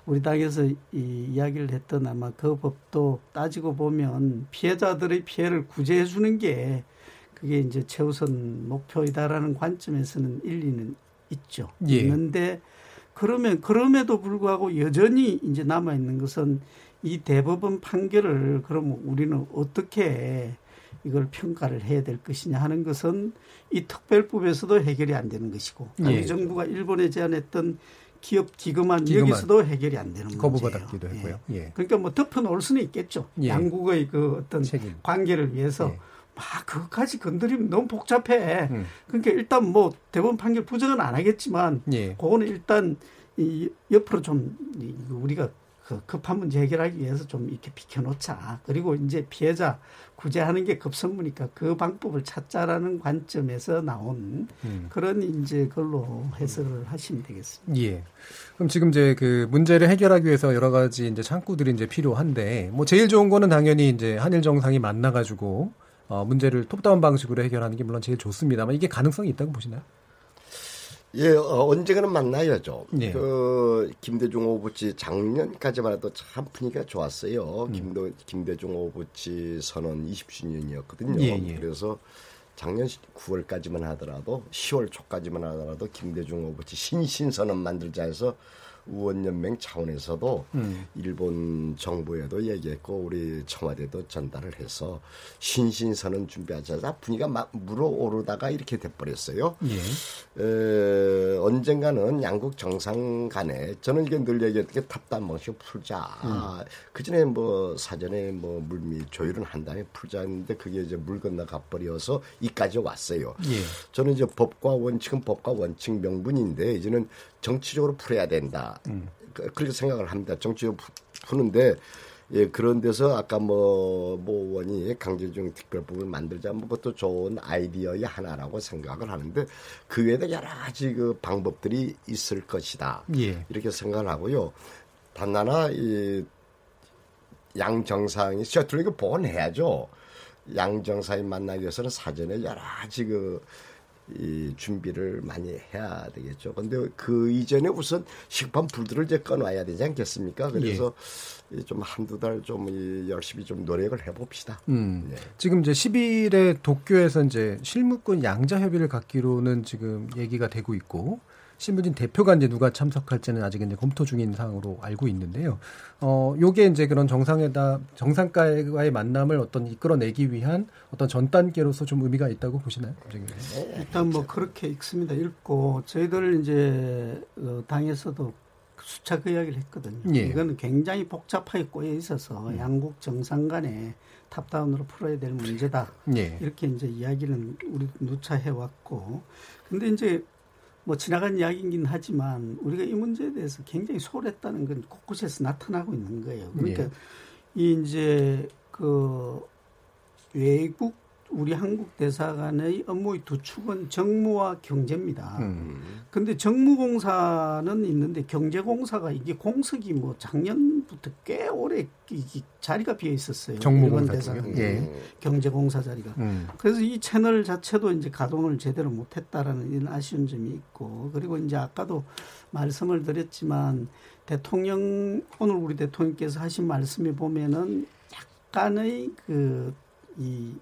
우리 당에서 이 이야기를 했던 아마 그 법도 따지고 보면 피해자들의 피해를 구제해 주는 게 그게 이제 최우선 목표이다라는 관점에서는 일리는 있죠. 예. 있는데 그러면 그럼에도 불구하고 여전히 이제 남아 있는 것은 이 대법원 판결을 그러면 우리는 어떻게 이걸 평가를 해야 될 것이냐 하는 것은 이 특별법에서도 해결이 안 되는 것이고 예. 정부가 일본에 제안했던 기업 기금안 기금안. 여기서도 해결이 안 되는. 거부받았기도 했고요. 예. 그러니까 뭐 덮어 놓을 수는 있겠죠. 예. 양국의 그 어떤 책임. 관계를 위해서 예. 막 그것까지 건드리면 너무 복잡해. 음. 그러니까 일단 뭐 대법원 판결 부정은 안 하겠지만 예. 그거는 일단 이 옆으로 좀 이- 우리가 그 급한 문제 해결하기 위해서 좀 이렇게 비켜놓자. 그리고 이제 피해자 구제하는 게 급선무니까 그 방법을 찾자라는 관점에서 나온 음. 그런 이제 걸로 해석을 하시면 되겠습니다. 예. 그럼 지금 이제 그 문제를 해결하기 위해서 여러 가지 이제 창구들이 이제 필요한데 뭐 제일 좋은 거는 당연히 이제 한일 정상이 만나 가지고 어 문제를 톱다운 방식으로 해결하는 게 물론 제일 좋습니다만 이게 가능성이 있다고 보시나요? 예, 어, 언젠가는 만나야죠. 예. 그 김대중 오부치 작년까지만 해도 참 분위기가 좋았어요. 음. 김도, 김대중 오부치 선언 20주년이었거든요. 예, 예. 그래서 작년 9월까지만 하더라도 10월 초까지만 하더라도 김대중 오부치 신신 선언 만들자 해서 의원연맹 차원에서도 음. 일본 정부에도 얘기했고 우리 청와대도 전달을 해서 신신선언 준비하자 분위기가 막 물어오르다가 이렇게 돼버렸어요. 예. 에, 언젠가는 양국 정상 간에 저는 이게 늘 얘기했던 게 탑단 방식 풀자. 음. 그 전에 뭐 사전에 뭐 물밑 조율은 한 다음에 풀자 했는데 그게 이제 물 건너 가 버려서 이까지 왔어요. 예. 저는 이제 법과 원칙은 법과 원칙 명분인데 이제는 정치적으로 풀어야 된다. 그- 그렇게 생각을 합니다. 정치적으로 푸- 푸는데 예, 그런 데서 아까 뭐, 모 의원이 강제중 특별법을 만들자, 뭐 그것도 좋은 아이디어의 하나라고 생각을 하는데 그 외에도 여러 가지 그 방법들이 있을 것이다. 예. 이렇게 생각을 하고요. 단 하나, 이, 양 정상이, 셔틀 이거 복원해야죠. 양 정상이 만나기 위해서는 사전에 여러 가지 그, 이 준비를 많이 해야 되겠죠. 근데 그 이전에 우선 식판 불들을 이제 꺼놔야 되지 않겠습니까? 그래서 이좀 한두 달 좀 열심히 좀 노력을 해봅시다. 음. 네. 지금 이제 10일에 도쿄에서 이제 실무권 양자 협의를 갖기로는 지금 얘기가 되고 있고 신부진 대표가 이제 누가 참석할지는 아직 이제 검토 중인 상황으로 알고 있는데요. 어, 요게 이제 그런 정상회담, 정상과의 만남을 어떤 이끌어내기 위한 어떤 전 단계로서 좀 의미가 있다고 보시나요? 의원님? 일단 뭐 그렇게 읽습니다. 읽고 저희들 이제 어, 당에서도 수차 그 이야기를 했거든요. 예. 음. 이거는 굉장히 복잡하게 꼬여 있어서 양국 정상 간에 탑다운으로 풀어야 될 문제다. 예. 이렇게 이제 이야기는 우리 누차 해왔고. 근데 이제 뭐 지나간 이야기이긴 하지만 우리가 이 문제에 대해서 굉장히 소홀했다는 건 곳곳에서 나타나고 있는 거예요. 그러니까 예. 이 이제 그 외국 우리 한국 대사관의 업무의 두 축은 정무와 경제입니다. 음. 근데 정무공사는 있는데 경제공사가 이게 공석이 뭐 작년부터 꽤 오래 이 자리가 비어 있었어요. 쪽이요? 대사관 예. 경제공사 자리가. 음. 그래서 이 채널 자체도 이제 가동을 제대로 못했다라는 이런 아쉬운 점이 있고 그리고 이제 아까도 말씀을 드렸지만 대통령 오늘 우리 대통령께서 하신 말씀에 보면은 약간의 그이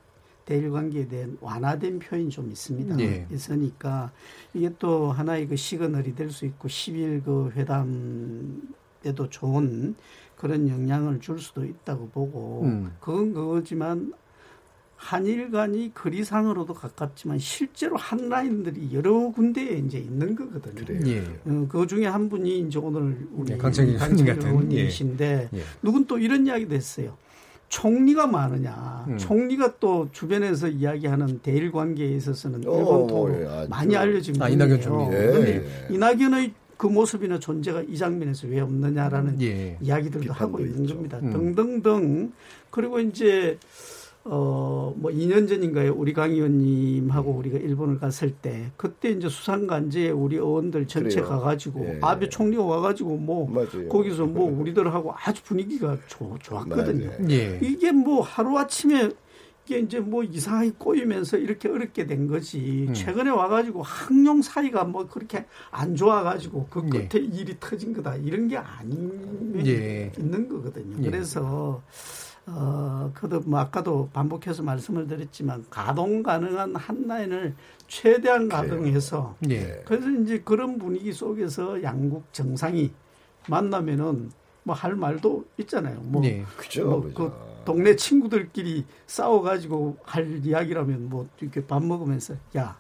대일 관계에 대한 완화된 표현이 좀 있습니다. 예. 있으니까 이게 또 하나의 그 시그널이 될 수 있고 10일 그 회담에도 좋은 그런 영향을 줄 수도 있다고 보고 음. 그건 그거지만 한일 간이 거리상으로도 가깝지만 실제로 한 라인들이 여러 군데에 이제 있는 거거든요. 예. 어, 그 중에 한 분이 이제 오늘 우리 네, 강창일 의원님 같은, 의원님이신데 예. 누군 또 이런 이야기도 했어요. 총리가 많으냐. 음. 총리가 또 주변에서 이야기하는 대일 관계에 있어서는 어, 일본토로 예. 많이 알려진 아, 분이에요. 이낙연 총리. 예. 그런데 이낙연의 그 모습이나 존재가 이 장면에서 왜 없느냐라는 예. 이야기들도 하고 있는 있죠. 겁니다. 음. 등등등. 그리고 이제 어, 뭐 2년 전인가요? 우리 강 의원님하고 음. 우리가 일본을 갔을 때 그때 이제 수상간지에 우리 의원들 전체 그래요. 가가지고 예. 아베 총리가 와가지고 뭐 맞아요. 거기서 뭐 [LAUGHS] 우리들하고 아주 분위기가 좋, 좋았거든요. 예. 이게 뭐 하루아침에 이게 이제 뭐 이상하게 꼬이면서 이렇게 어렵게 된 거지. 음. 최근에 와가지고 학령 사이가 뭐 그렇게 안 좋아가지고 그 예. 끝에 일이 터진 거다. 이런 게 아니면 예. 있는 거거든요. 예. 그래서 어, 그도 뭐 아까도 반복해서 말씀을 드렸지만 가동 가능한 한 라인을 최대한 가동해서 예. 그래서 이제 그런 분위기 속에서 양국 정상이 만나면은 뭐 할 말도 있잖아요. 뭐, 예. 그죠. 뭐 그죠. 그 동네 친구들끼리 싸워가지고 할 이야기라면 뭐 이렇게 밥 먹으면서 야.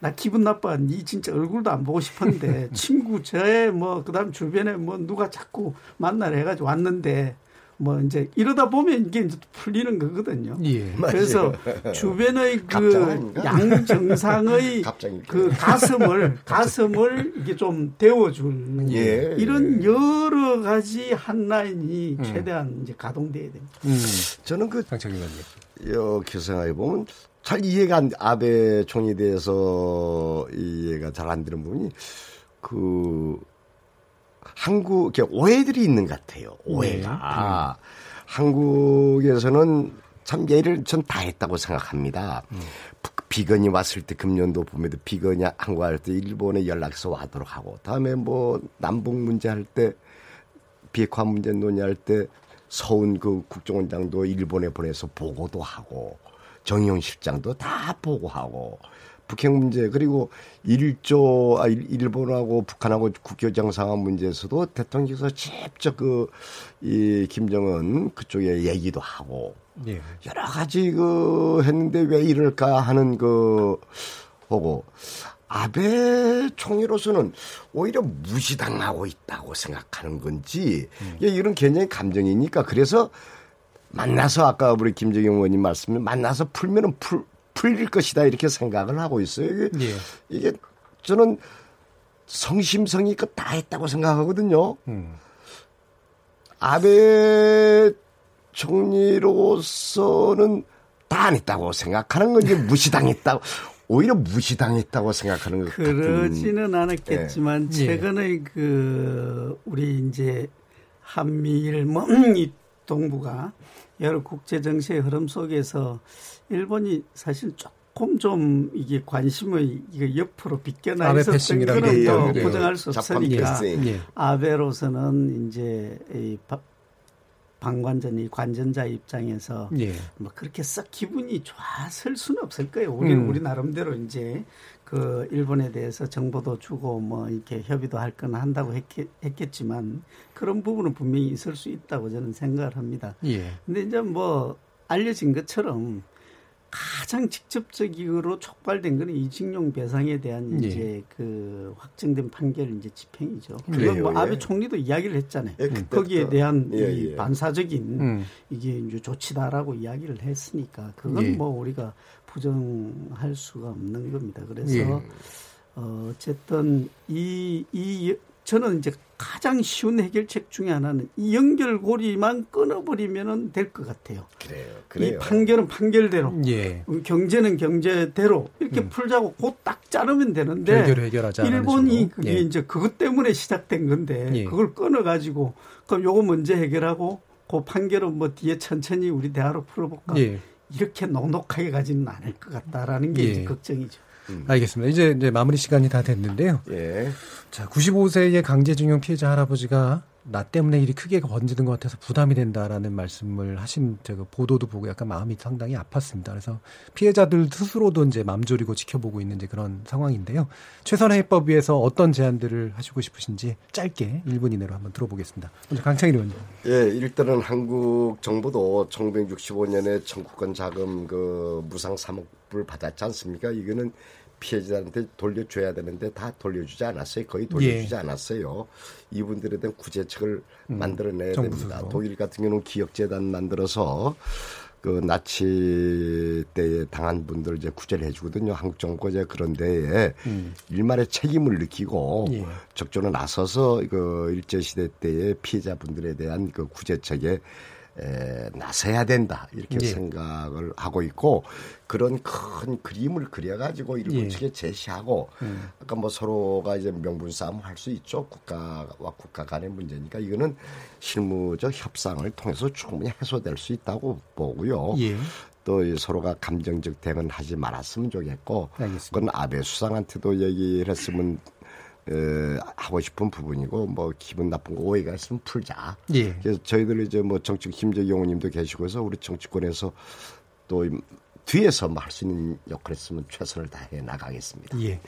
나 기분 나빠. 니 진짜 얼굴도 안 보고 싶었는데 [LAUGHS] 친구 저의 뭐 그다음 주변에 뭐 누가 자꾸 만나려 해가지고 왔는데 뭐 이제 이러다 보면 이게 이제 풀리는 거거든요. 예. 그래서 주변의 그 갑장 아닌가? 양 정상의 갑자기 그 가슴을 가슴을 이게 좀 데워줄 예, 이런 예. 여러 가지 한 라인이 음. 최대한 이제 가동돼야 됩니다. 음. 저는 그. 이렇게 생각해 보면 잘 이해가 안, 아베 총리에 대해서 이해가 잘 안 되는 부분이 그 한국 이렇게 오해들이 있는 것 같아요. 오해가 한국에서는 참 예를 전 다 했다고 생각합니다. 비건이 왔을 때 금년도 봄에도 비건이 한국 할 때 일본에 연락해서 와도록 하고 다음에 뭐 남북 문제 할 때 비핵화 문제 논의할 때 서훈 그 국정원장도 일본에 보내서 보고도 하고 정의용 실장도 다 보고하고 북핵 문제 그리고 일조 아 일- 일본하고 북한하고 국교장 상황 문제에서도 대통령께서 직접 그이 김정은 그쪽에 얘기도 하고 예. 여러 가지 그 했는데 왜 이럴까 하는 그 보고 아베 총리로서는 오히려 무시당하고 있다고 생각하는 건지 이게 이런 굉장히 감정이니까 그래서 만나서 아까 우리 김정영 의원님 말씀에 만나서 풀면은 풀 풀릴 것이다 이렇게 생각을 하고 있어요. 이게, 예. 이게 저는 성심성의껏 다 했다고 생각하거든요. 음. 아베 총리로서는 다 안 했다고 생각하는 건지 무시당했다고 [LAUGHS] 오히려 무시당했다고 생각하는 것 그러지는 않았겠지만 예. 최근에 그 우리 이제 한미일 뭐이 동부가 여러 국제 정세의 흐름 속에서 일본이 사실 조금 좀 이게 관심의 이게 옆으로 비껴나 아베 있었던 게또 예, 예. 부정할 수 없으니까. 예. 아베로서는 이제 이 바- 방관전이 관전자 입장에서 예. 뭐 그렇게 썩 기분이 좋았을 수는 없을 거예요. 우리 음. 우리 나름대로 이제 그 일본에 대해서 정보도 주고 뭐 이렇게 협의도 할 건 한다고 했겠, 했겠지만 그런 부분은 분명히 있을 수 있다고 저는 생각을 합니다. 예. 근데 이제 뭐 알려진 것처럼 가장 직접적으로 촉발된 거는 이징용 배상에 대한 예. 이제 그 확정된 판결 이제 집행이죠. 그건 뭐 예. 아베 총리도 이야기를 했잖아요. 예. 거기에 대한 예, 이 예. 반사적인 음. 이게 이제 조치다라고 이야기를 했으니까 그건 예. 뭐 우리가 부정할 수가 없는 겁니다. 그래서 어쨌든 이, 이 저는 이제 가장 쉬운 해결책 중에 하나는 이 연결고리만 끊어버리면 될 것 같아요. 그래요. 이 그래요. 판결은 판결대로, 예. 경제는 경제대로 이렇게 풀자고 곧 딱 자르면 되는데 결결 해결하자. 일본이 그게 예. 이제 그것 때문에 시작된 건데 예. 그걸 끊어가지고 그럼 요거 먼저 해결하고 그 판결은 뭐 뒤에 천천히 우리 대화로 풀어볼까 예. 이렇게 넉넉하게 가지는 않을 것 같다라는 게 예. 이제 걱정이죠. 알겠습니다. 이제 이제 마무리 시간이 다 됐는데요. 예. 자, 95세의 강제징용 피해자 할아버지가 나 때문에 일이 크게 번지는 것 같아서 부담이 된다라는 말씀을 하신 제가 보도도 보고 약간 마음이 상당히 아팠습니다. 그래서 피해자들 스스로도 이제 맘 졸이고 지켜보고 있는 이제 그런 상황인데요. 최선의 해법 위해서 어떤 제안들을 하시고 싶으신지 짧게 1분 이내로 한번 들어보겠습니다. 먼저 강창일 의원님. 예, 일단은 한국 정부도 1965년에 청구권 자금 그 무상 3억 불 받았지 않습니까? 이거는 피해자한테 돌려줘야 되는데 다 돌려주지 않았어요. 거의 돌려주지 예. 않았어요. 이분들에 대한 구제책을 만들어내야 음, 정부 됩니다. 스스로. 독일 같은 경우는 기억재단 만들어서 그 나치 때에 당한 분들 이제 구제를 해주거든요. 한국 정부가 이제 그런데 일말의 책임을 느끼고 음. 예. 적절히 나서서 그 일제 시대 때의 피해자분들에 대한 그 구제책에 에, 나서야 된다 이렇게 예. 생각을 하고 있고 그런 큰 그림을 그려가지고 일본 예. 음. 측에 제시하고 아까 뭐 서로가 이제 명분 싸움 할 수 있죠 국가와 국가 간의 문제니까 이거는 실무적 협상을 통해서 충분히 해소될 수 있다고 보고요. 예. 또이 서로가 감정적 대응은 하지 말았으면 좋겠고 알겠습니다. 그건 아베 수상한테도 얘기를 했으면 에, 하고 싶은 부분이고 뭐 기분 나쁜 거 오해가 있으면 풀자. 예. 그래서 저희들 이제 뭐 정치 김재경 의원님도 계시고서 우리 정치권에서 또 뒤에서 뭐 할 수 있는 역할을 했으면 최선을 다해 나가겠습니다. 예.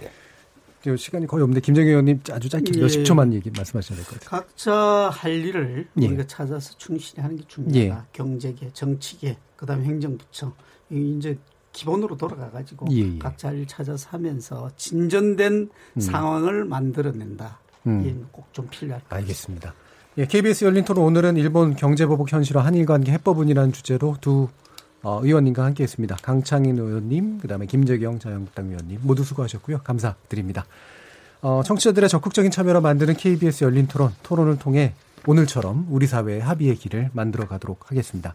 지금 시간이 거의 없는데 김정희 의원님 아주 짧게 예. 몇십 초만 얘기 말씀하셔야 될 것 같아요. 각자 할 일을 예. 우리가 찾아서 충실히 하는 게 중요하다. 경제계, 정치계, 그다음에 행정부처 이 이제 기본으로 돌아가가지고 예, 예. 각자 할일 찾아서 하면서 진전된 상황을 만들어낸다. 음. 이게 꼭좀 필요할 것 같습니다. 알겠습니다. 예, KBS 열린 토론 오늘은 일본 경제보복 현실화 한일 관계 해법은이라는 주제로 두 어, 의원님과 함께했습니다. 강창인 의원님, 그다음에 김재경 자유한국당 의원님 모두 수고하셨고요. 감사드립니다. 어, 청취자들의 적극적인 참여로 만드는 KBS 열린 토론, 토론을 통해 오늘처럼 우리 사회의 합의의 길을 만들어 가도록 하겠습니다.